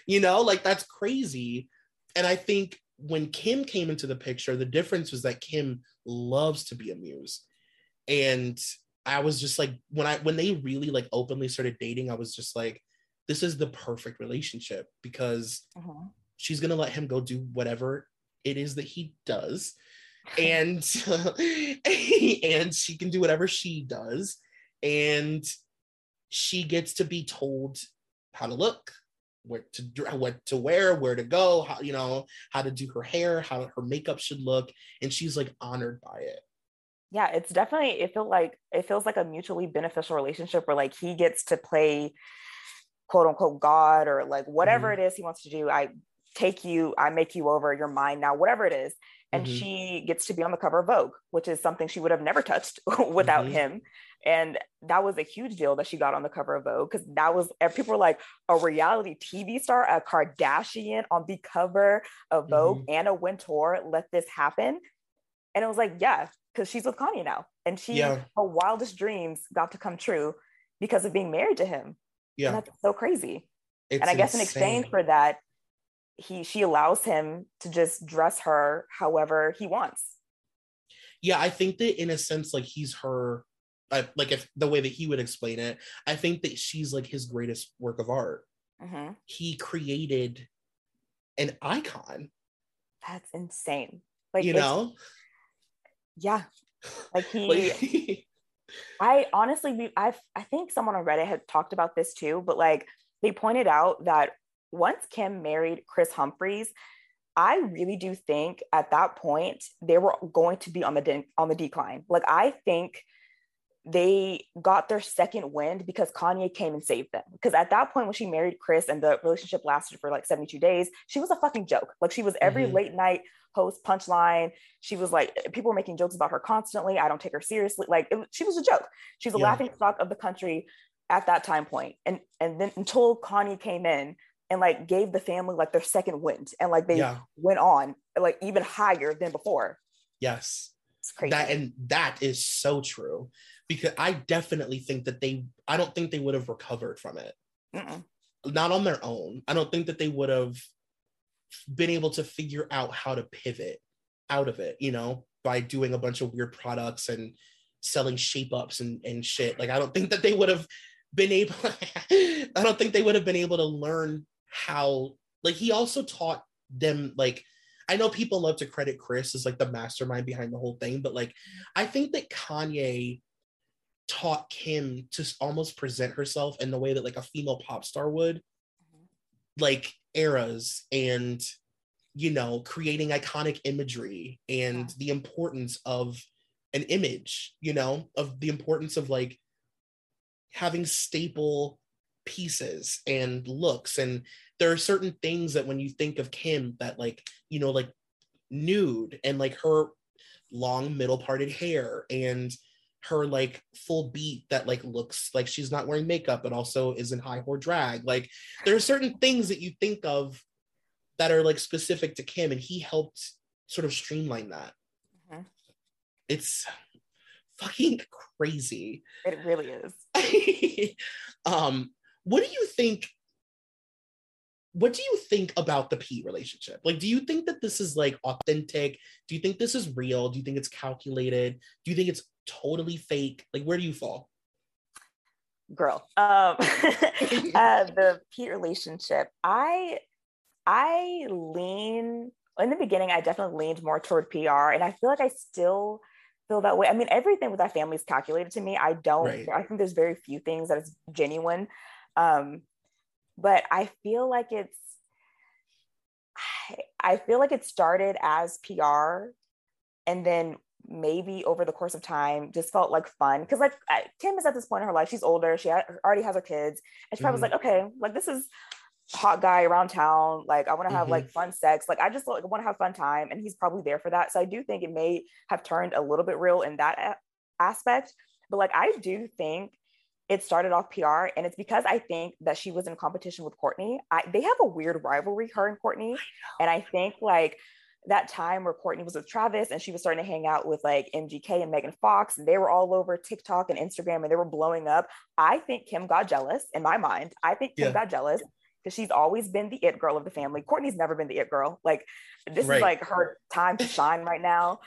You know, like that's crazy. And I think when Kim came into the picture, the difference was that Kim loves to be amused. And I was just like, when I when they really like openly started dating, I was just like, this is the perfect relationship because Mhm. she's gonna let him go do whatever it is that he does. And and she can do whatever she does. And she gets to be told how to look, where to what to wear, where to go, how you know how to do her hair, how her makeup should look, and she's like honored by it. yeah it's definitely it feels like it feels like a mutually beneficial relationship where like he gets to play quote unquote god or like whatever Mhm. it is he wants to do i take you i make you over your mind now whatever it is and Mhm. she gets to be on the cover of vogue which is something she would have never touched without Mhm. him. And that was a huge deal that she got on the cover of vogue because that was people were like a reality tv star a kardashian on the cover of vogue anna wintour let this happen? And it was like yeah because she's with kanye now and she Yeah. her wildest dreams got to come true because of being married to him. Yeah, and that's so crazy. It's and I guess in exchange for that, he she allows him to just dress her however he wants. yeah, I think that in a sense, like he's her, uh, like if the way that he would explain it, I think that she's like his greatest work of art. Mhm. He created an icon, That's insane. Like you know. yeah. Like he, Like, I honestly, I I think someone on Reddit had talked about this too, but like they pointed out that once Kim married Kris Humphries, I really do think at that point they were going to be on the de- on the decline. Like I think they got their second wind because Kanye came and saved them. Because at that point, when she married Kris and the relationship lasted for like 72 days, she was a fucking joke. Like she was every Mhm. late night host punchline. She was like, people were making jokes about her constantly. I don't take her seriously. Like it, she was a joke. She was a Yeah. laughing stock of the country at that time point. And and then until Kanye came in and like gave the family like their second wind and like they yeah, went on like even higher than before. yes. It's crazy. That and that is so true because I definitely think that they I don't think they would have recovered from it. Mm-mm. not on their own. I don't think that they would have been able to figure out how to pivot out of it, you know, by doing a bunch of weird products and selling shape ups and, and shit. Like, I don't think that they would have been able, I don't think they would have been able to learn how, like, he also taught them, like, I know people love to credit Kris as like the mastermind behind the whole thing, but like, I think that Kanye taught Kim to almost present herself in the way that like a female pop star would, mm-hmm. like eras and you know creating iconic imagery and yeah. the importance of an image you know of the importance of like having staple pieces and looks and there are certain things that when you think of kim that like you know like nude and like her long middle parted hair and her like full beat that like looks like she's not wearing makeup but also is in high whore drag. Like there are certain things that you think of that are like specific to kim and he helped sort of streamline that. Mm-hmm. it's fucking crazy. It really is. Um what do you think what do you think about the Pete relationship? Like, do you think that this is like authentic? Do you think this is real? Do you think it's calculated? Do you think it's totally fake? Like, where do you fall? Girl, um, uh, the Pete relationship. I, I lean in the beginning. I definitely leaned more toward PR, and I feel like I still feel that way. I mean, everything with that family is calculated to me. I don't. Right. I think there's very few things that is genuine. Um, but I feel like it's I feel like it started as PR and then maybe over the course of time just felt like fun. Because like Kim is at this point in her life. She's older. She ha- already has her kids. And she probably mm-hmm. was like okay like this is hot guy around town. Like I want to have mm-hmm. like fun sex. Like I just like want to have fun time. And he's probably there for that. So I do think it may have turned a little bit real in that a- aspect. But like I do think it started off PR, and it's because I think that she was in competition with Kourtney. I, they have a weird rivalry, her and Kourtney, I and I think like that time where Kourtney was with Travis and she was starting to hang out with like MGK and Megan Fox, and they were all over TikTok and Instagram and they were blowing up. I think Kim got jealous in my mind. I think Kim yeah. got jealous because she's always been the it girl of the family. Kourtney's never been the it girl. Like this right. is like her time to shine right now.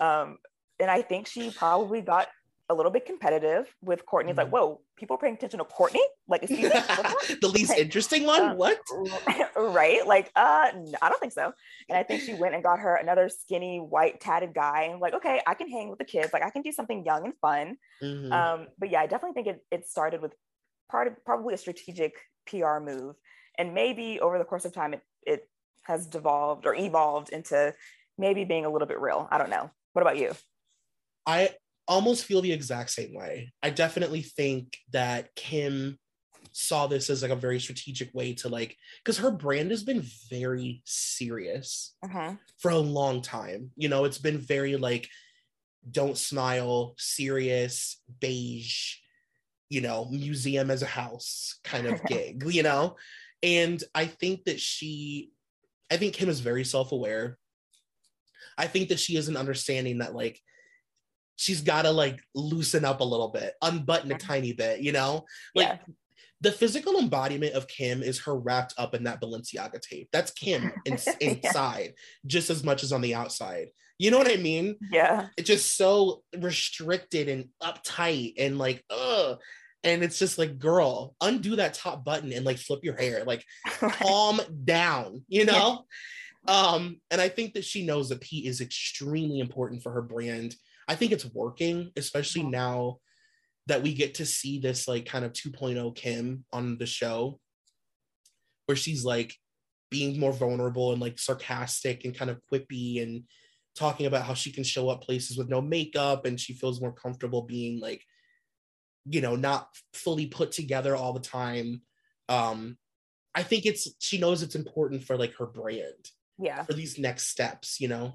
Um, and I think she probably got a little bit competitive with Kourtney. It's like, mm-hmm. whoa, people are paying attention to Kourtney? Like, excuse me, the least interesting one? Uh, what? right? Like, uh, I don't think so. And I think she went and got her another skinny, white, tatted guy. And like, okay, I can hang with the kids. Like, I can do something young and fun. Mm-hmm. Um, but yeah, I definitely think it, it started with part of probably a strategic PR move. And maybe over the course of time, it, it has devolved or evolved into maybe being a little bit real. I don't know. What about you? I almost feel the exact same way. I definitely think that Kim saw this as like a very strategic way to like because her brand has been very serious uh-huh. for a long time. You know, it's been very like don't smile, serious, beige, you know, museum as a house kind of gig, you know? And I think that she, I think Kim is very self aware. I think that she is an understanding that like she's got to like loosen up a little bit, unbutton a tiny bit, you know? Like yeah. the physical embodiment of Kim is her wrapped up in that Balenciaga tape. That's Kim in, inside yeah. just as much as on the outside. You know what I mean? Yeah. It's just so restricted and uptight and like, ugh. And it's just like, girl, undo that top button and like flip your hair, like calm down, you know? Yeah. Um, and I think that she knows that Pete is extremely important for her brand I think it's working, especially mm-hmm. now that we get to see this like kind of 2.0 Kim on the show, where she's like being more vulnerable and like sarcastic and kind of quippy and talking about how she can show up places with no makeup and she feels more comfortable being like you know not fully put together all the time. Um i think it's she knows it's important for like her brand yeah. for these next steps you know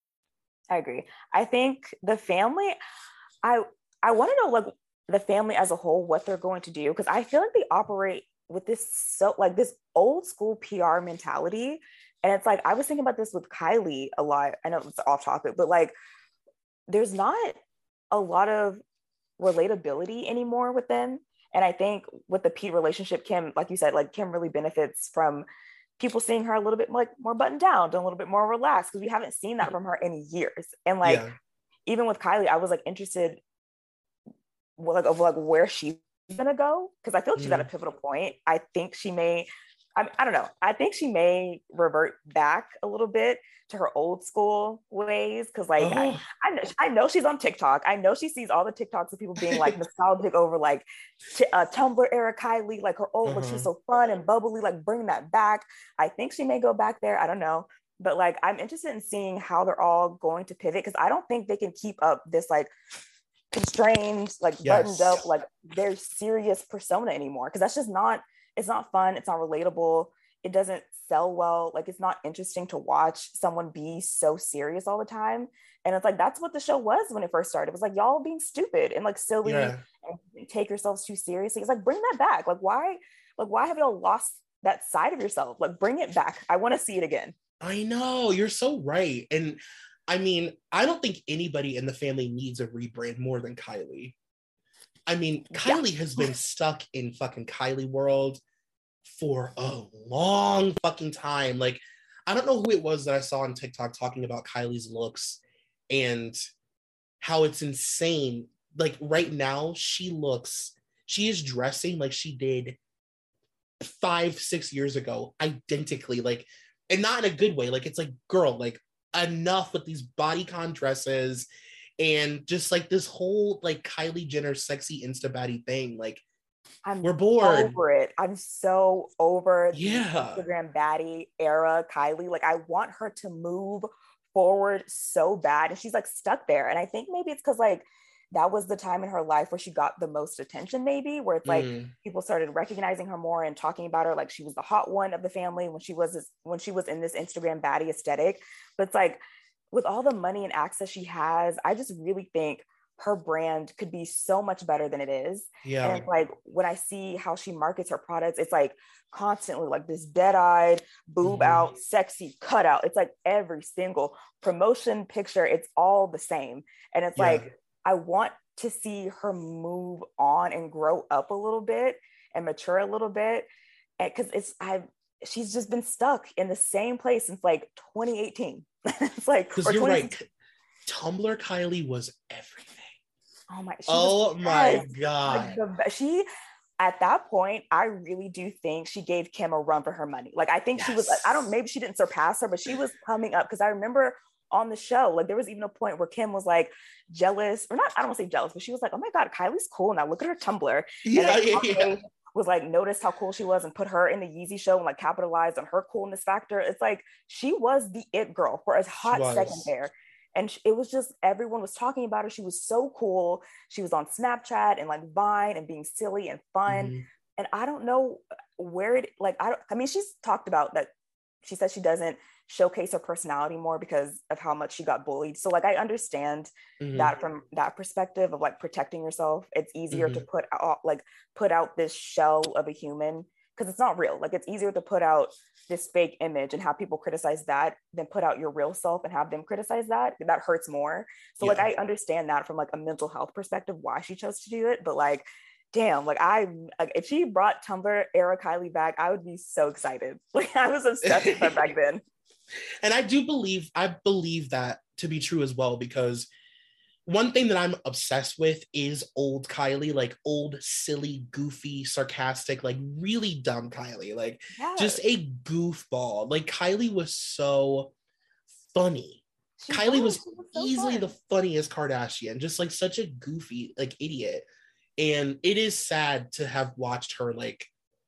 I agree. I think the family, I I want to know like the family as a whole what they're going to do because I feel like they operate with this so like this old school PR mentality, and it's like I was thinking about this with Kylie a lot. I know it's off topic, but like there's not a lot of relatability anymore with them. And I think with the Pete relationship, Kim, like you said, like Kim really benefits from people seeing her a little bit like more buttoned down, a little bit more relaxed because we haven't seen that from her in years. And like yeah. even with Kylie, I was like interested like of like where she's gonna go because I feel like she's mm. at a mm-hmm. pivotal point. I think she may I, I don't know. I think she may revert back a little bit to her old school ways because, like, oh. I, I, know, I know she's on TikTok. I know she sees all the TikToks of people being like nostalgic over like t- uh, Tumblr era Kylie, like her old, she's so fun and bubbly, like bring that back. I think she may go back there. I don't know, but like, I'm interested in seeing how they're all going to pivot because I don't think they can keep up this like constrained, like yes. buttoned up, like very serious persona anymore because that's just not it's not fun it's not relatable it doesn't sell well like it's not interesting to watch someone be so serious all the time. And it's like that's what the show was when it first started. It was like y'all being stupid and like silly yeah. and take yourselves too seriously. It's like bring that back. Like why like why have y'all lost that side of yourself? Like bring it back. I want to see it again. I know you're so right. And i mean i don't think anybody in the family needs a rebrand more than kylie I mean, Kylie yeah. has been stuck in fucking Kylie world for a long fucking time. Like, I don't know who it was that I saw on TikTok talking about Kylie's looks and how it's insane. Like, right now, she looks, she is dressing like she did five, six years ago, identically. Like, and not in a good way. Like, it's like, girl, like, enough with these bodycon dresses and just like this whole like Kylie Jenner sexy insta baddie thing. Like, I'm we're bored over it. I'm so over yeah. Instagram baddie era Kylie. Like I want her to move forward so bad. And she's like stuck there. And I think maybe it's because like that was the time in her life where she got the most attention, maybe, where it's like mm. people started recognizing her more and talking about her like she was the hot one of the family when she was this, when she was in this Instagram baddie aesthetic. But it's like with all the money and access she has, I just really think her brand could be so much better than it is. Yeah. And like when I see how she markets her products, it's like constantly like this dead-eyed, boob mm-hmm. out, sexy cutout. It's like every single promotion picture, it's all the same. And it's yeah. like I want to see her move on and grow up a little bit and mature a little bit. And because it's I've she's just been stuck in the same place since like 2018. it's like because you're right. Tumblr Kylie was everything. Oh my! Oh my god! Like the, she at that point, I really do think she gave Kim a run for her money. Like I think yes. she was. I don't. Maybe she didn't surpass her, but she was coming up because I remember on the show, like there was even a point where Kim was like jealous, or not. I don't want to say jealous, but she was like, "Oh my god, Kylie's cool now. Look at her Tumblr." Yeah, yeah, yeah was like noticed how cool she was and put her in the Yeezy show and like capitalized on her coolness factor. It's like she was the it girl for a hot second there. And it was just everyone was talking about her. She was so cool. She was on Snapchat and like Vine and being silly and fun. Mm-hmm. And I don't know where it like I don't I mean she's talked about that she says she doesn't showcase her personality more because of how much she got bullied. So like I understand mm-hmm. that from that perspective of like protecting yourself. It's easier mm-hmm. to put out like put out this shell of a human because it's not real. Like it's easier to put out this fake image and have people criticize that than put out your real self and have them criticize that. That hurts more. So yeah. like I understand that from like a mental health perspective why she chose to do it, but like damn, like I, if she brought Tumblr era Kylie back, I would be so excited. Like I was obsessed with her back then and I do believe I believe that to be true as well because one thing that I'm obsessed with is old Kylie, like old, silly, goofy, sarcastic, like really dumb Kylie, like Yes. just a goofball. Like Kylie was so funny. She Kylie was, she so easily fun. the funniest Kardashian, just like such a goofy, like idiot. And it is sad to have watched her like,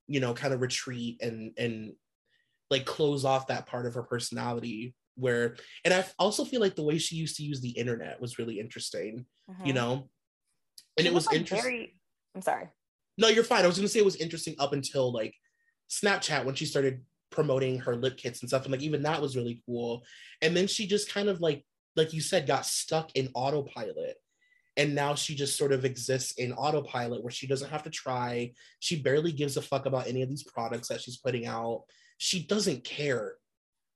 you know, kind of retreat and and like close off that part of her personality where and I also feel like the way she used to use the internet was really interesting, you Mhm. know. And She it was like, interesting. very- I'm sorry. No, you're fine. I was gonna say it was interesting up until like Snapchat when she started promoting her lip kits and stuff, and like even that was really cool. And then she just kind of like, like you said, got stuck in autopilot. And now she just sort of exists in autopilot where she doesn't have to try. She barely gives a fuck about any of these products that she's putting out. She doesn't care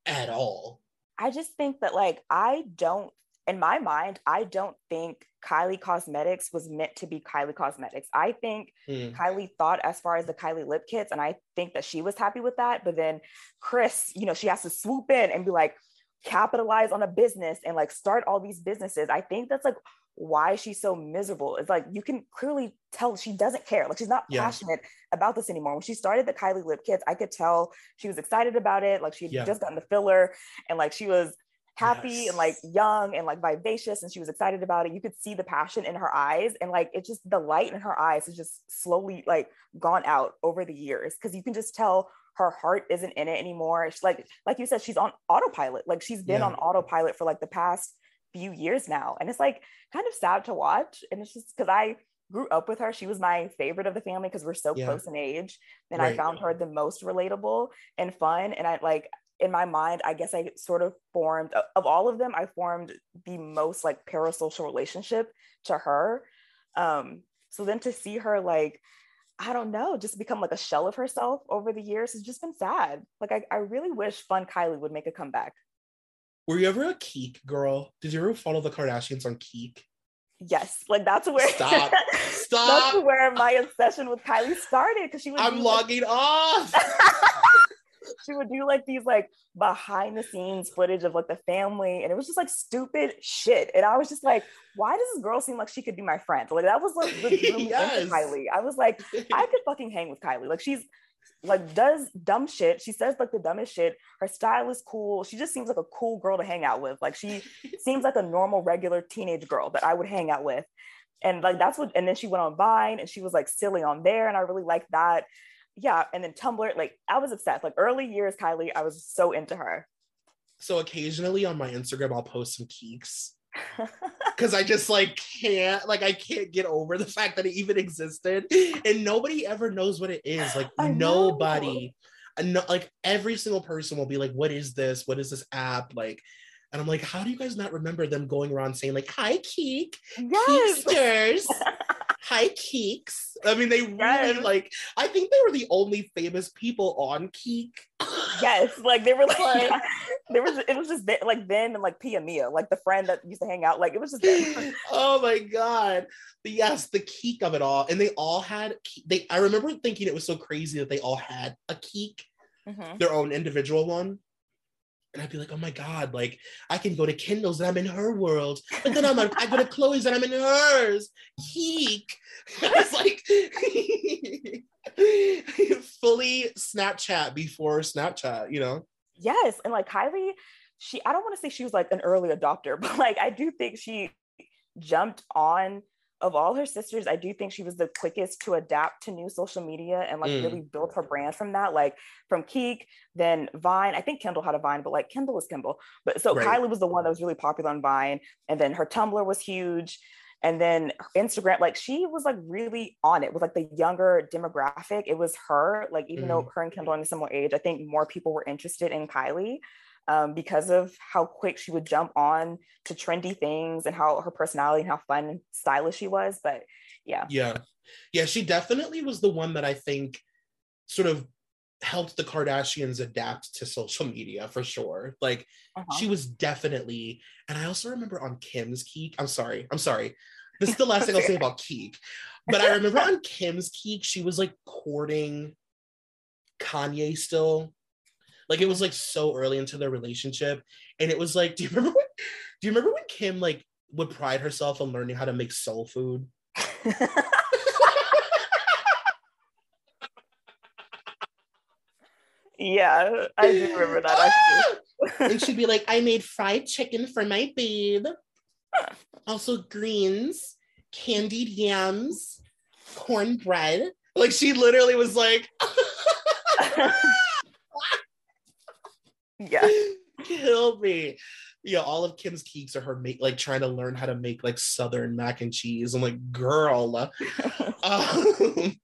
at all. I just think that like I don't in my mind, I don't think Kylie Cosmetics was meant to be Kylie Cosmetics. I think Mm. Kylie thought as far as the Kylie lip kits, and I think that she was happy with that. But then Kris, you know, she has to swoop in and be like, capitalize on a business and like start all these businesses. I think that's like why she's so miserable. It's like you can clearly tell she doesn't care. Like she's not Yeah. passionate about this anymore. When she started the Kylie lip kits, I could tell she was excited about it. Like she had Yeah. just gotten the filler and like she was happy and like young and like vivacious and she was excited about it. You could see the passion in her eyes and like it just the light in her eyes has just slowly like gone out over the years because you can just tell her heart isn't in it anymore. It's like like you said, she's on autopilot. Like she's been Yeah. on autopilot for like the past few years now. And it's like kind of sad to watch. And it's just because I grew up with her. She was my favorite of the family because we're so Yeah. close in age. And I found her the most relatable and fun. And I like in my mind, I guess I sort of formed of all of them, I formed the most like parasocial relationship to her. Um, so then to see her like, I don't know, just become like a shell of herself over the years has just been sad. Like I, I really wish Fun Kylie would make a comeback. Were you ever a Keek girl? Did you ever follow the Kardashians on Keek? Yes, like that's where Stop. that's where my obsession with Kylie started because she would I'm do, like, logging off. she would do like these like behind the scenes footage of like the family and it was just like stupid shit and i was just like why does this girl seem like she could be my friend like that was like me Yes. kylie i was like i could fucking hang with kylie like she's like does dumb shit. She says like the dumbest shit. Her style is cool. She just seems like a cool girl to hang out with. Like she seems like a normal regular teenage girl that i would hang out with. And like that's what and then she went on vine and she was like silly on there and i really liked that. Yeah and then tumblr like i was obsessed. Like early years kylie i was so into her. So occasionally on my Instagram, I'll post some Keeks because I just like can't, like, I can't get over the fact that it even existed, and nobody ever knows what it is. Like, nobody, I know, uh, like, every single person will be like, "What is this? What is this app?" Like, and I'm like, "How do you guys not remember them going around saying like, "Hi, Keek, yes Keeksters." Hi Keeks. I mean, they really Yes. like. I think they were the only famous people on Keek. yes like they were like Like- there was it was just th- like them and like Pia Mia like the friend that used to hang out like it was just them. oh my god but yes the keek of it all and they all had they i remember thinking it was so crazy that they all had a keek Mhm. their own individual one and i'd be like oh my god like i can go to kendall's and i'm in her world but then i'm like, i go to khloe's and i'm in hers. Keek. It's like fully snapchat before snapchat you know? Yes and like Kylie she I don't want to say she was like an early adopter but like I do think she jumped on of all her sisters I do think she was the quickest to adapt to new social media and like Mm. really built her brand from that like from Keek then Vine. I think Kendall had a Vine but like Kendall was Kendall. But so Right. Kylie was the one that was really popular on Vine and then her Tumblr was huge and then Instagram like she was like really on it with like the younger demographic. It was her like even though her and Kendall are in a similar age I think more people were interested in Kylie um, because of how quick she would jump on to trendy things and how her personality and how fun and stylish she was. But yeah, Yeah. Yeah, she definitely was the one that I think sort of helped the Kardashians adapt to social media for sure. Like Uh-huh. she was definitely, and I also remember on Kim's Keek. I'm sorry, I'm sorry. This is the last thing I'll say about Keek. But I remember on Kim's Keek, she was like courting Kanye still. Like it was like so early into their relationship. And it was like, do you remember when do you remember when Kim like would pride herself on learning how to make soul food. yeah, I do remember that actually. and she'd be like, I made fried chicken for my babe. Also greens, candied yams, cornbread. Like she literally was like, yeah. kill me. Yeah, all of Kim's keeks are her make like trying to learn how to make like southern mac and cheese. I'm like, girl. um,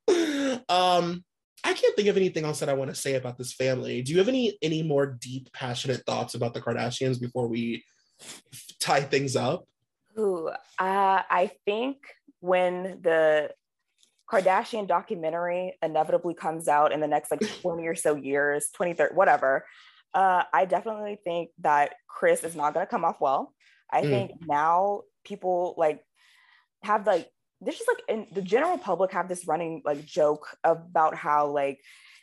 um, I can't think of anything else that I want to say about this family. Do you have any any more deep, passionate thoughts about the Kardashians before we tie things up? Ooh, uh, I think when the Kardashian documentary inevitably comes out in the next like 20 or so years, 20, 30, whatever, uh, I definitely think that Kris is not going to come off well. I mm. think now people like have like this is like in the general public have this running like joke about how like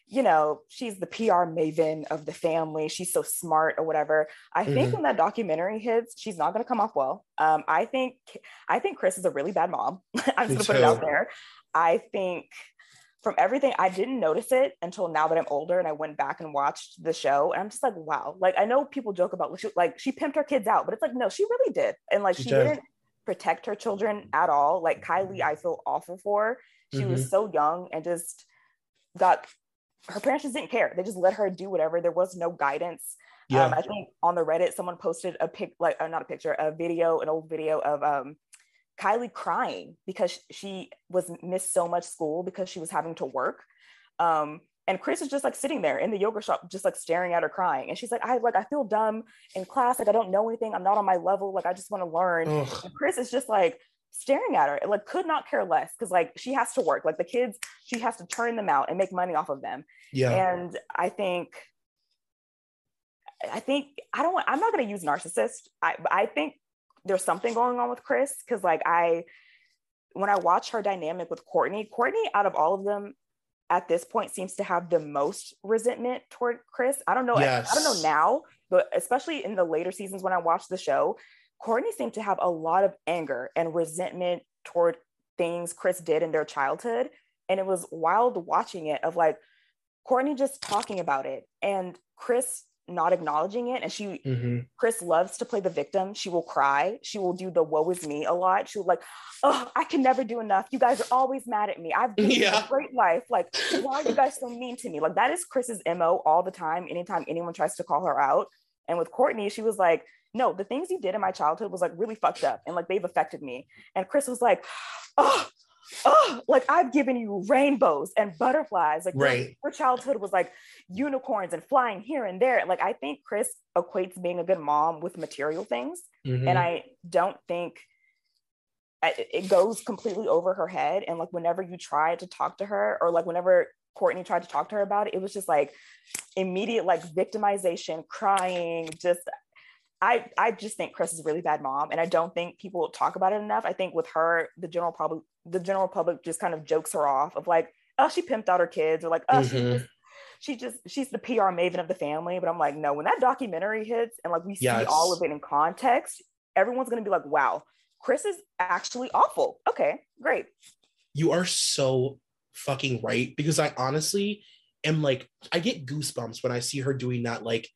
you know she's the PR maven of the family. She's so smart or whatever. I mm-hmm. think when that documentary hits, she's not going to come off well. Um, I think I think Kris is a really bad mom. I'm just going to put it out there. I think from everything i didn't notice it until now that i'm older and i went back and watched the show and i'm just like wow like i know people joke about like she pimped her kids out but it's like no she really did and like she, she did. didn't protect her children at all like kylie i feel awful for she mm-hmm. was so young and just got her parents just didn't care they just let her do whatever there was no guidance yeah. Um, I think on the Reddit, someone posted a pic, like uh, not a picture, a video, an old video of um, Kylie crying because she was missed so much school because she was having to work. Um, and Kris is just like sitting there in the yoga shop, just like staring at her crying. And she's like, I like, I feel dumb in class. Like, I don't know anything. I'm not on my level. Like, I just want to learn. And Kris is just like staring at her like could not care less because like she has to work. Like the kids, she has to turn them out and make money off of them. Yeah. And I think I think I don't want, I'm not going to use narcissist. I, I think there's something going on with Kris because like I when I watch her dynamic with Kourtney, Kourtney out of all of them at this point seems to have the most resentment toward Kris. I don't know. Yes. I, I, don't know now, but especially in the later seasons when I watched the show, Kourtney seemed to have a lot of anger and resentment toward things Kris did in their childhood. And it was wild watching it of like Kourtney just talking about it and Kris not acknowledging it. And she, mm-hmm. Kris loves to play the victim. She will cry. She will do the woe is me a lot. She'll like, oh, I can never do enough. You guys are always mad at me. I've been yeah. a great life. Like, why are you guys so mean to me? Like, that is Kris's MO all the time, anytime anyone tries to call her out. And with Kourtney, she was like, no, the things you did in my childhood was like really fucked up and like they've affected me. And Kris was like, oh, oh, like I've given you rainbows and butterflies. Like right. your, childhood was like unicorns and flying here and there. Like I think Kris equates being a good mom with material things. Mm-hmm. And I don't think it goes completely over her head. And like whenever you try to talk to her or like whenever Kourtney tried to talk to her about it, it was just like immediate like victimization, crying, just I I just think Kris is a really bad mom, and I don't think people talk about it enough. I think with her, the general public, the general public just kind of jokes her off of like, oh, she pimped out her kids, or like, oh, mm-hmm. she just she just she's the PR maven of the family. But I'm like, no, when that documentary hits and like we yes. see all of it in context, everyone's gonna be like, wow, Kris is actually awful. Okay, great. You are so fucking right because I honestly am like, I get goosebumps when I see her doing that, like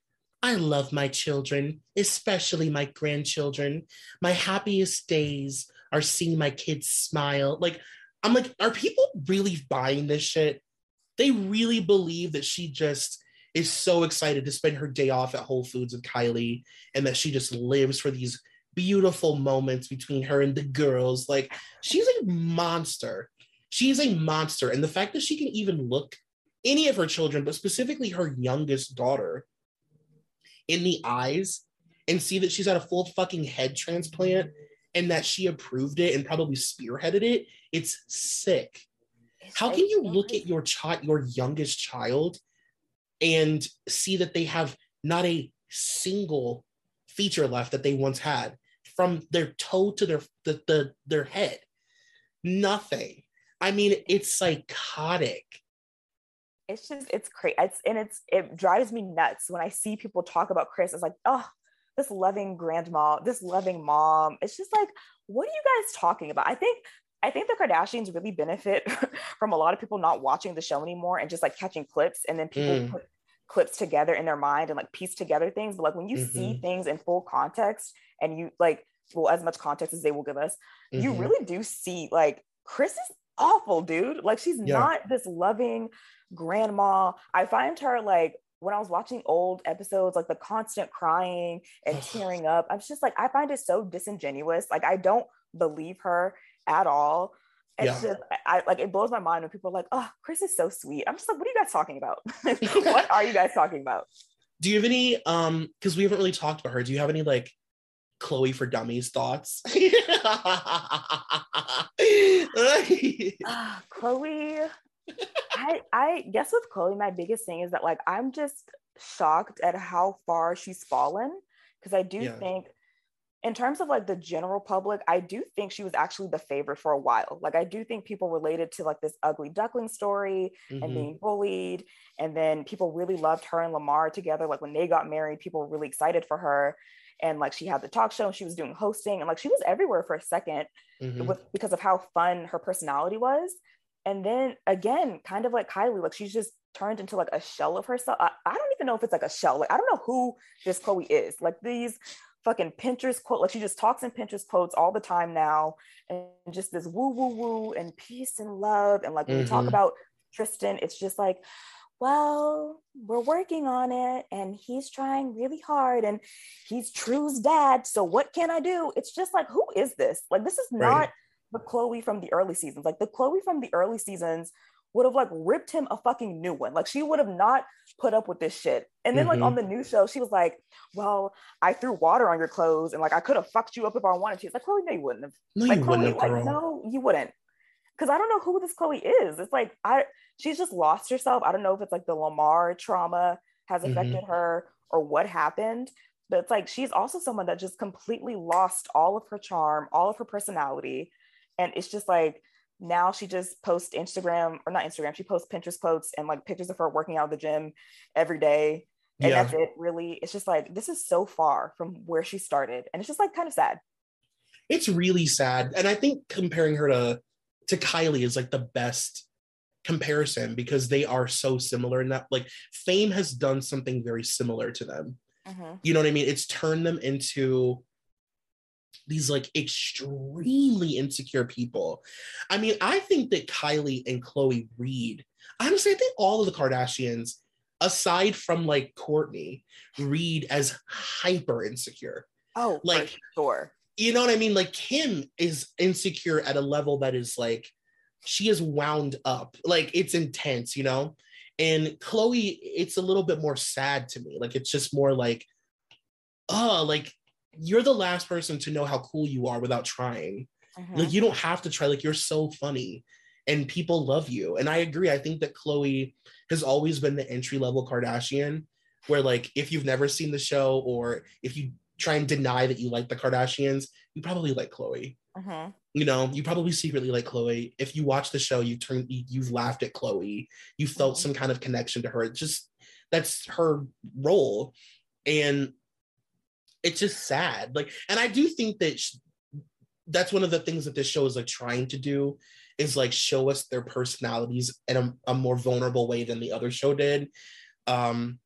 I love my children, especially my grandchildren. My happiest days are seeing my kids smile. Like, I'm like, are people really buying this shit? They really believe that she just is so excited to spend her day off at Whole Foods with Kylie and that she just lives for these beautiful moments between her and the girls. Like, she's a monster. She's a monster. And the fact that she can even look any of her children, but specifically her youngest daughter, in the eyes and see that she's had a full fucking head transplant and that she approved it and probably spearheaded it, it's sick. How can you look at your child, your youngest child, and see that they have not a single feature left that they once had from their toe to their the, the their head? Nothing. I mean, it's psychotic it's just it's crazy it's and it's it drives me nuts when i see people talk about kris it's like oh this loving grandma, this loving mom. It's just like, what are you guys talking about? I think I think the Kardashians really benefit from a lot of people not watching the show anymore and just like catching clips and then people Mm. put clips together in their mind and like piece together things. But like when you see Mhm. things in full context and you like, well, as much context as they will give us, you Mhm. really do see like Kris is awful, dude. Like she's Yeah. not this loving grandma. I find her like when I was watching old episodes, like the constant crying and tearing up, I'm just like, I find it so disingenuous. Like I don't believe her at all. It's Yeah. just I like it blows my mind when people are like, oh, Kris is so sweet. I'm just like, what are you guys talking about? what are you guys talking about? Do you have any um because we haven't really talked about her, do you have any like Khloe for dummies thoughts? Ah, Khloe, I I guess with Khloe, my biggest thing is that like I'm just shocked at how far she's fallen because I do Yeah. think in terms of like the general public, I do think she was actually the favorite for a while. Like I do think people related to like this ugly duckling story and Mhm. being bullied, and then people really loved her and Lamar together. Like when they got married, people were really excited for her. And like she had the talk show and she was doing hosting and like she was everywhere for a second Mhm. with because of how fun her personality was. And then again, kind of like Kylie, like she's just turned into like a shell of herself. I, I don't even know if it's like a shell. Like I don't know who this Khloe is. Like these fucking Pinterest quote, like she just talks in Pinterest quotes all the time now, and just this woo woo woo and peace and love. And like when we talk Mhm. about Tristan, it's just like, well, we're working on it, and he's trying really hard, and he's True's dad. So what can I do? It's just like, who is this? Like this is not Right. The Khloe from the early seasons. Like the Khloe from the early seasons would have like ripped him a fucking new one. Like she would have not put up with this shit. And then like Mhm. on the new show, she was like, "Well, I threw water on your clothes, and like I could have fucked you up if I wanted to." It's like Khloe, no, you wouldn't have. No, Like you Khloe, wouldn't have, like no, you wouldn't. Because I don't know who this Khloe is. It's like I, she's just lost herself. I don't know if it's like the Lamar trauma has Mhm. affected her or what happened. But it's like she's also someone that just completely lost all of her charm, all of her personality. And it's just like now she just posts Instagram or not Instagram, she posts Pinterest quotes and like pictures of her working out the gym every day. And Yeah. that's it, really. It's just like this is so far from where she started. And it's just like kind of sad. it's really sad and i think comparing her to to kylie is like the best comparison because they are so similar in that like fame has done something very similar to them Mhm. you know what i mean it's turned them into these like extremely insecure people i mean i think that kylie and khloe reed honestly i think all of the kardashians aside from like kourtney read as hyper insecure Oh, Like- for sure. you know what I mean? Like Kim is insecure at a level that is like she is wound up. Like it's intense, you know? And Khloe, it's a little bit more sad to me. Like it's just more like, oh, like you're the last person to know how cool you are without trying. Mhm. Like you don't have to try. Like you're so funny and people love you. And I agree. I think that Khloe has always been the entry level Kardashian where like if you've never seen the show or if you try and deny that you like the Kardashians, you probably like Khloe. Mhm. You know, you probably secretly like Khloe. If you watch the show, you turn you, you've laughed at Khloe. You felt Mhm. some kind of connection to her. It's just that's her role. And it's just sad. Like, and I do think that sh- that's one of the things that this show is like trying to do is like show us their personalities in a, a more vulnerable way than the other show did. Um,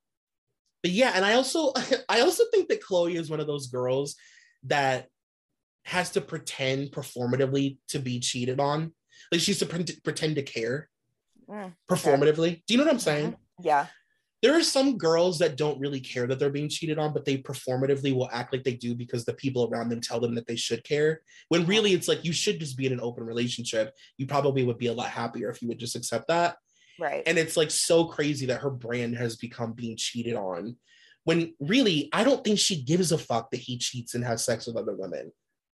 but yeah, and I also I also think that Khloe is one of those girls that has to pretend performatively to be cheated on. Like she's to pre- pretend to care Mm, performatively. Do you know what I'm saying? Yeah. There are some girls that don't really care that they're being cheated on, but they performatively will act like they do because the people around them tell them that they should care. When really it's like you should just be in an open relationship. You probably would be a lot happier if you would just accept that. Right. And it's like so crazy that her brand has become being cheated on. When really, I don't think she gives a fuck that he cheats and has sex with other women.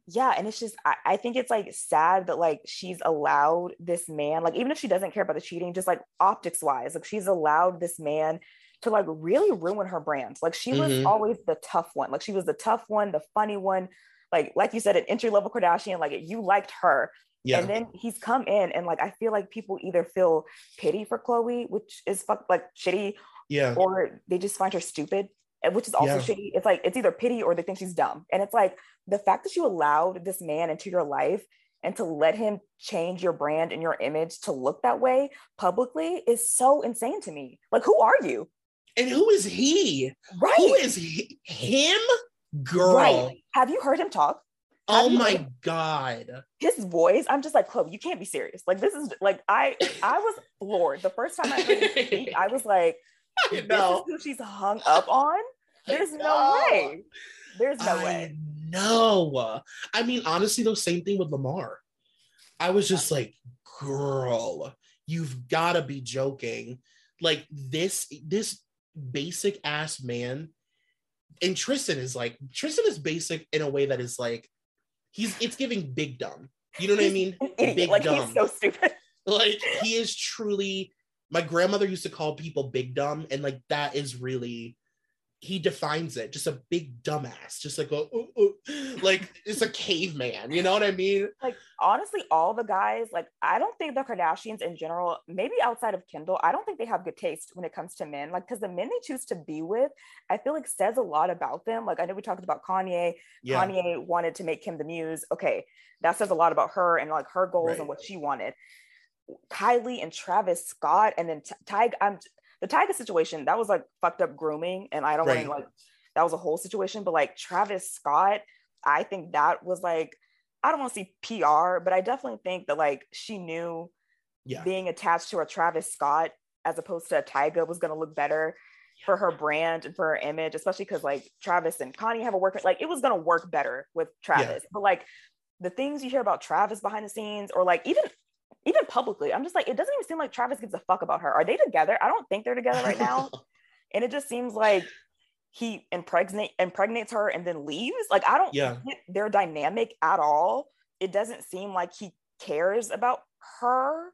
Yeah and it's just I, I think it's like sad that like she's allowed this man like even if she doesn't care about the cheating just like optics wise like she's allowed this man to like really ruin her brand like she was Mhm. always the tough one like she was the tough one the funny one like like you said an entry level kardashian like you liked her Yeah. and then he's come in and like i feel like people either feel pity for khloe which is fuck like shitty yeah. or they just find her stupid which is also Yeah. shitty. It's like it's either pity or they think she's dumb. And it's like the fact that you allowed this man into your life and to let him change your brand and your image to look that way publicly is so insane to me. Like, who are you? And who is he? Right. Who is he? him? Girl. Right. Have you heard him talk? Oh Have you my heard- god. his voice, I'm just like, Khloe, you can't be serious. Like this is like I I was floored. The first time I heard him speak, I was like, this is who she's hung up on. There's no know. way. There's no I way. No. I mean, honestly, though, same thing with Lamar. I was just like, girl, you've got to be joking. Like this, this basic ass man. And Tristan is like, Tristan is basic in a way that is like, he's it's giving big dumb. You know what I mean? Big like dumb. he's so stupid. like he is truly my grandmother used to call people big dumb and like that is really he defines it just a big dumbass just like a uh, uh, like it's a caveman you know what i mean Like honestly, all the guys, like I don't think the Kardashians in general, maybe outside of Kendall, I don't think they have good taste when it comes to men. Like, because the men they choose to be with, I feel like says a lot about them. Like I know we talked about Kanye. yeah Kanye wanted to make him the muse. Okay, that says a lot about her and like her goals Right. and what she wanted. Kylie and Travis Scott, and then Tyga. I'm the Tyga situation. That was like fucked up grooming, and I don't want Right. to like that was a whole situation. But like Travis Scott, I think that was like I don't want to see PR, but I definitely think that like she knew yeah being attached to a Travis Scott as opposed to a Tyga was going to look better for her brand and for her image, especially because like Travis and Kanye have a work like it was going to work better with Travis. But like the things you hear about Travis behind the scenes or like even even publicly, I'm just like it doesn't even seem like Travis gives a fuck about her. Are they together? I don't think they're together right now. and it just seems like he impregnate impregnates her and then leaves. Like I don't Yeah. get their dynamic at all. It doesn't seem like he cares about her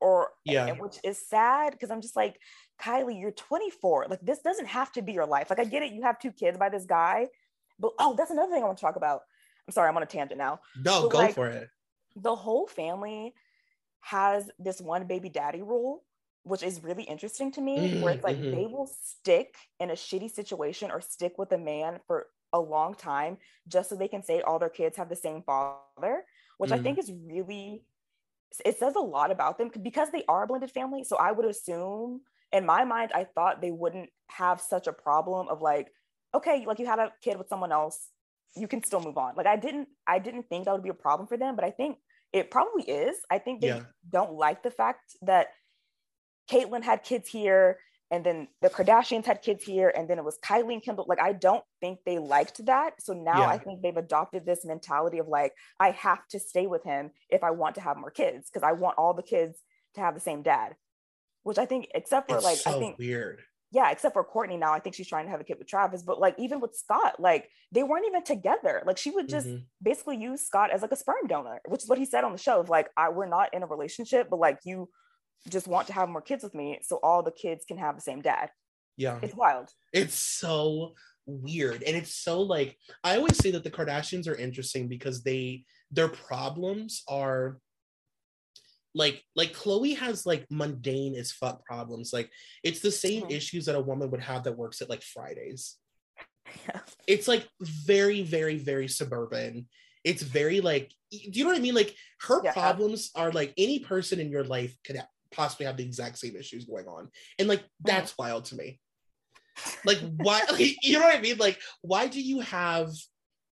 or Yeah. and which is sad because I'm just like Kylie, you're 24. Like this doesn't have to be your life. Like I get it, you have two kids by this guy, but oh, that's another thing I want to talk about. I'm sorry, I'm on a tangent now. no But, go like, for it The whole family has this one baby daddy rule, which is really interesting to me, where it's like Mhm, mhm. they will stick in a shitty situation or stick with a man for a long time just so they can say all their kids have the same father, which I Mhm. think is really it says a lot about them because they are a blended family. So I would assume in my mind, I thought they wouldn't have such a problem of like, okay, like you had a kid with someone else, you can still move on. Like I didn't, I didn't think that would be a problem for them, but I think it probably is. I think they Yeah. don't like the fact that Caitlyn had kids here and then the Kardashians had kids here and then it was Kylie and Kendall. Like I don't think they liked that. So now Yeah. I think they've adopted this mentality of like, I have to stay with him if I want to have more kids because I want all the kids to have the same dad. Which I think, except for it's like, so I think weird yeah, except for Kourtney now, I think she's trying to have a kid with Travis, but like even with Scott, like they weren't even together. Like she would just Mhm. basically use Scott as like a sperm donor, which is what he said on the show of like, I we're not in a relationship, but like you just want to have more kids with me, so all the kids can have the same dad. yeah It's wild. It's so weird. And it's so like I always say that the Kardashians are interesting because they their problems are like like Khloe has like mundane as fuck problems. Like it's the same issues that a woman would have that works at like Fridays. Yeah. It's like very, very, very suburban. It's very like do you know what I mean? Like her Yeah. problems are like any person in your life could ha- possibly have the exact same issues going on. And like mm-hmm. that's wild to me like why like, you know what i mean like why do you have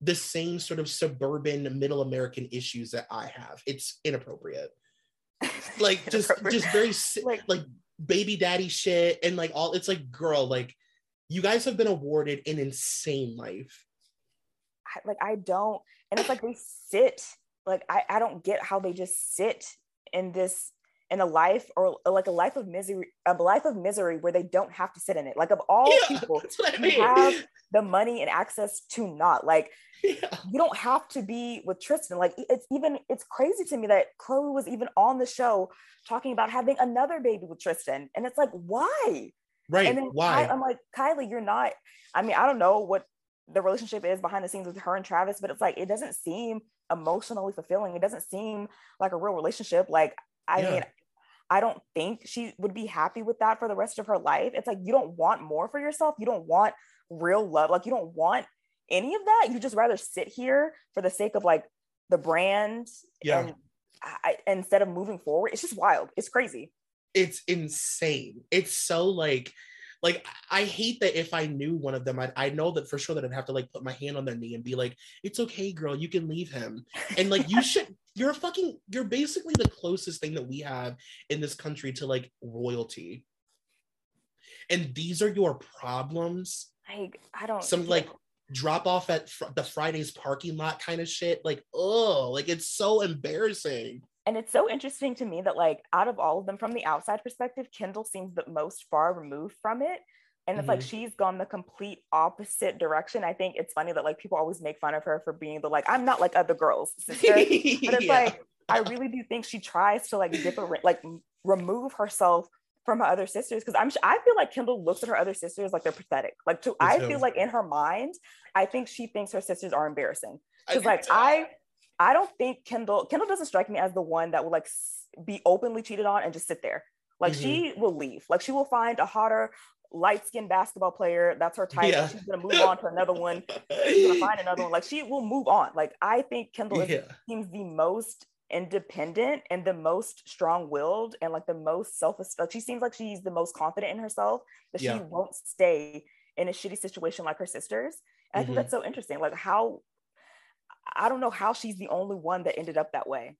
the same sort of suburban middle american issues that i have it's inappropriate like just just very Like- like baby daddy shit and like all it's like girl like you guys have been awarded an insane life I, like I don't, and it's like they sit. Like I, I don't get how they just sit in this in a life or like a life of misery, a life of misery where they don't have to sit in it. Like of all Yeah, people, that's what you mean. have the money and access to not like yeah. you don't have to be with Tristan. Like it's even it's crazy to me that Khloe was even on the show talking about having another baby with Tristan, and it's like why? right and then why I'm like, Kylie, you're not. I mean, I don't know what the relationship is behind the scenes with her and Travis, but it's like it doesn't seem emotionally fulfilling. It doesn't seem like a real relationship. Like, I Yeah. mean, I don't think she would be happy with that for the rest of her life. It's like you don't want more for yourself. You don't want real love. Like you don't want any of that. You just rather sit here for the sake of like the brand Yeah. and I, instead of moving forward. It's just wild. It's crazy. it's insane. It's so like like I hate that if I knew one of them, I I know that for sure that I'd have to like put my hand on their knee and be like, it's okay, girl, you can leave him. And like you should you're fucking you're basically the closest thing that we have in this country to like royalty. And these are your problems. Like I don't Some like drop off at fr- the Fridays parking lot kind of shit. Like, oh, like it's so embarrassing. And it's so interesting to me that like out of all of them from the outside perspective kendall seems the most far removed from it and it's like Mhm. she's gone the complete opposite direction i think it's funny that like people always make fun of her for being the like i'm not like other girls sister but it's Yeah. like i really do think she tries to like different like remove herself from her other sisters because i'm i feel like kendall looks at her other sisters like they're pathetic like to i feel like in her mind i think she thinks her sisters are embarrassing because like. I I don't think Kendall Kendall doesn't strike me as the one that will like be openly cheated on and just sit there. Like she will leave. Like she will find a hotter light skinned basketball player that's her type. Yeah. She's gonna move on to another one. She's gonna find another one. Like she will move on. Like I think Kendall is, seems the most independent and the most strong willed and like the most self like she seems like she's the most confident in herself that Yeah. she won't stay in a shitty situation like her sisters. And I Mhm. think that's so interesting. Like how I don't know how she's the only one that ended up that way.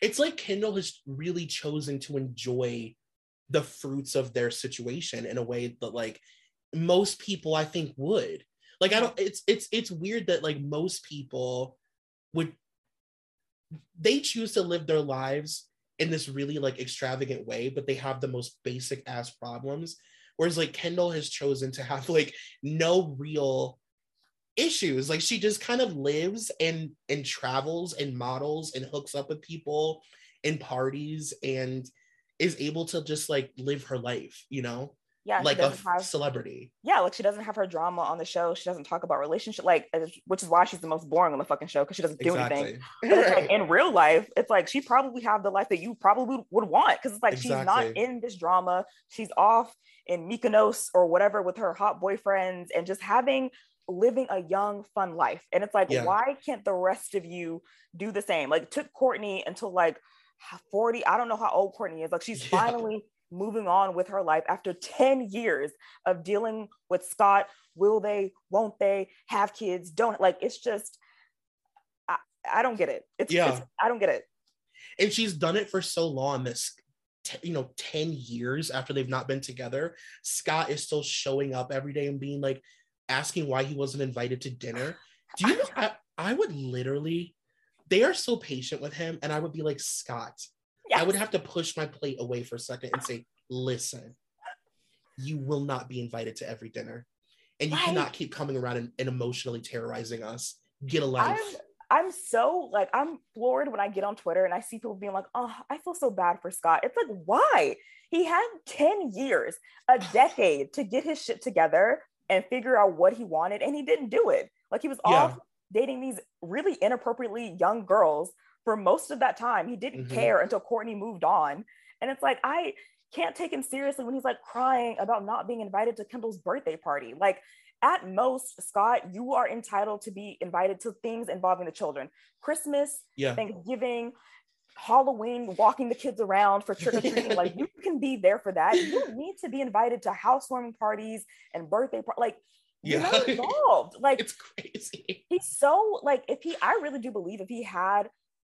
it's like Kendall has really chosen to enjoy the fruits of their situation in a way that like most people I think would. Like I don't it's it's it's weird that like most people would they choose to live their lives in this really like extravagant way, but they have the most basic ass problems. Whereas like Kendall has chosen to have like no real issues like she just kind of lives and and travels and models and hooks up with people in parties and is able to just like live her life you know Yeah, like a have celebrity yeah, like she doesn't have her drama on the show. She doesn't talk about relationship, like which is why she's the most boring on the fucking show because she doesn't do anything. But it's like, in real life, it's like she probably have the life that you probably would want because it's like she's not in this drama. She's off in Mykonos or whatever with her hot boyfriends and just having living a young, fun life. And it's like, Yeah. why can't the rest of you do the same? Like, it took Kourtney until like 40. I don't know how old Kourtney is. Like, she's Yeah. finally moving on with her life after 10 years of dealing with Scott. Will they, won't they have kids? Don't like it's just I, I don't get it. It's, Yeah. it's I don't get it. and she's done it for so long this t- you know 10 years after they've not been together scott is still showing up every day and being like asking why he wasn't invited to dinner do you know I, I would literally they are so patient with him and i would be like scott i would have to push my plate away for a second and say listen you will not be invited to every dinner and you Right. cannot keep coming around and, and emotionally terrorizing us get a life I'm I'm so like I'm floored when I get on Twitter and I see people being like, "Oh, I feel so bad for Scott." It's like, why? He had 10 years, a decade to get his shit together and figure out what he wanted and he didn't do it. Like he was Yeah. off dating these really inappropriately young girls for most of that time. He didn't Mhm. care until Kourtney moved on. And it's like I can't take him seriously when he's like crying about not being invited to Kendall's birthday party. Like at most, Scott, you are entitled to be invited to things involving the children. Christmas, yeah Thanksgiving, Halloween, walking the kids around for trick or treating. like you can be there for that. You need to be invited to housewarming parties and birthday par- like you're not involved. Like it's crazy he's so like if he I really do believe if he had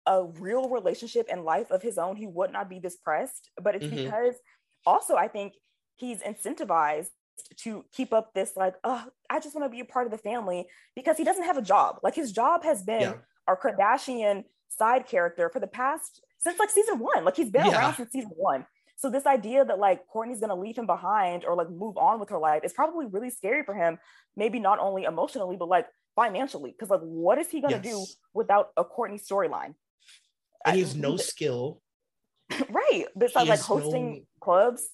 a real relationship and life of his own, he would not be this pressed. But it's Mhm. because also I think he's incentivized to keep up this like, oh, I just want to be a part of the family because he doesn't have a job. Like his job has been Yeah. our Kardashian side character for the past since like season one. Like he's been Yeah. around since season one. So this idea that like Kourtney's gonna leave him behind or like move on with her life is probably really scary for him. Maybe not only emotionally, but like financially. Because like, what is he gonna do without a Kourtney storyline? and he has no skill right. Besides like has no- hosting clubs.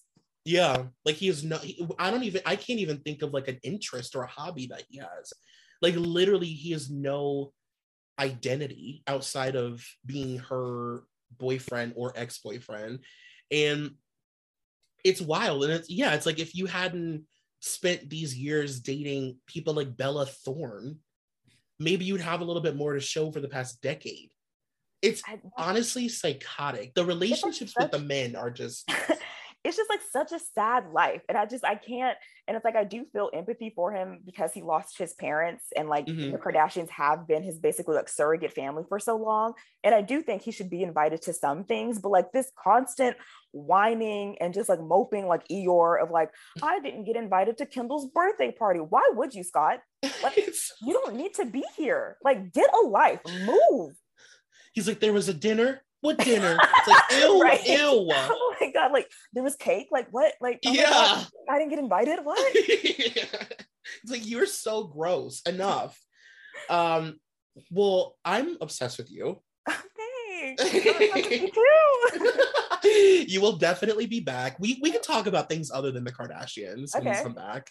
Yeah, like he is no. He, I don't even. I can't even think of like an interest or a hobby that he has. Like literally, he has no identity outside of being her boyfriend or ex-boyfriend, and it's wild. And it's yeah, it's like if you hadn't spent these years dating people like Bella Thorne, maybe you'd have a little bit more to show for the past decade. It's honestly psychotic. The relationships with the men are just it's just like such a sad life and i just i can't and it's like i do feel empathy for him because he lost his parents and like Mhm. the kardashians have been his basically like surrogate family for so long and i do think he should be invited to some things but like this constant whining and just like moping like eeyore of like i didn't get invited to kendall's birthday party why would you scott Like, you don't need to be here like get a life move he's like, there was a dinner. What dinner? It's like, ew, Right. ew. oh my god like there was cake like what like oh Yeah. I didn't get invited what it's like you're so gross. Enough. Um, well, I'm obsessed with you. Thanks. Me too. you will definitely be back. We we can talk about things other than the Kardashians when you come back.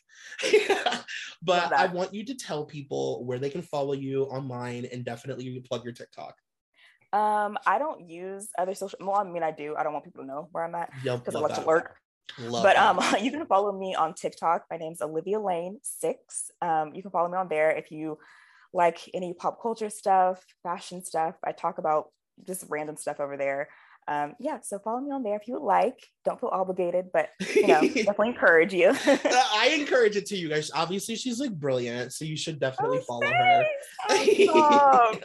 but I want you to tell people where they can follow you online and definitely plug your TikTok. Um, I don't use other social. Well, I mean, I do. I don't want people to know where I'm at Yep, because I love like to lurk. Love but that. um, you can follow me on TikTok. My name's Olivia Lane Six. Um, you can follow me on there if you like any pop culture stuff, fashion stuff. I talk about just random stuff over there. Um, yeah, so follow me on there if you would like. Don't feel obligated, but you know, definitely encourage you. I encourage it to you guys. Obviously, she's like brilliant, so you should definitely Oh, follow her. thanks. Stop.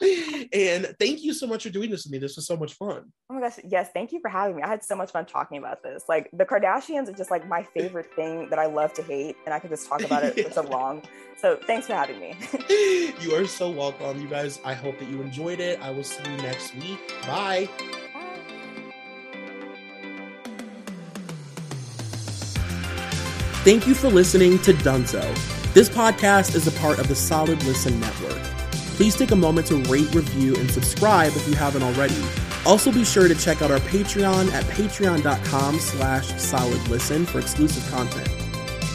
and thank you so much for doing this with me. This was so much fun. Oh my gosh, yes, thank you for having me. I had so much fun talking about this. Like the Kardashians are just like my favorite thing that I love to hate, and I could just talk about it for so long. So thanks for having me. you are so welcome, you guys. I hope that you enjoyed it. I will see you next week. Bye. Thank you for listening to Dunzo. This podcast is a part of the Solid Listen Network. Please take a moment to rate, review, and subscribe if you haven't already. Also be sure to check out our Patreon at patreon.com slash solidlisten for exclusive content.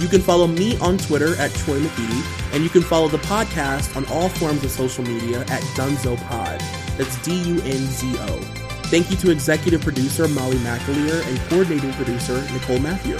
You can follow me on Twitter at Troy and you can follow the podcast on all forms of social media at Dunzo Pod. That's D-U-N-Z-O. Thank you to executive producer Molly McAleer and coordinating producer Nicole Matthew.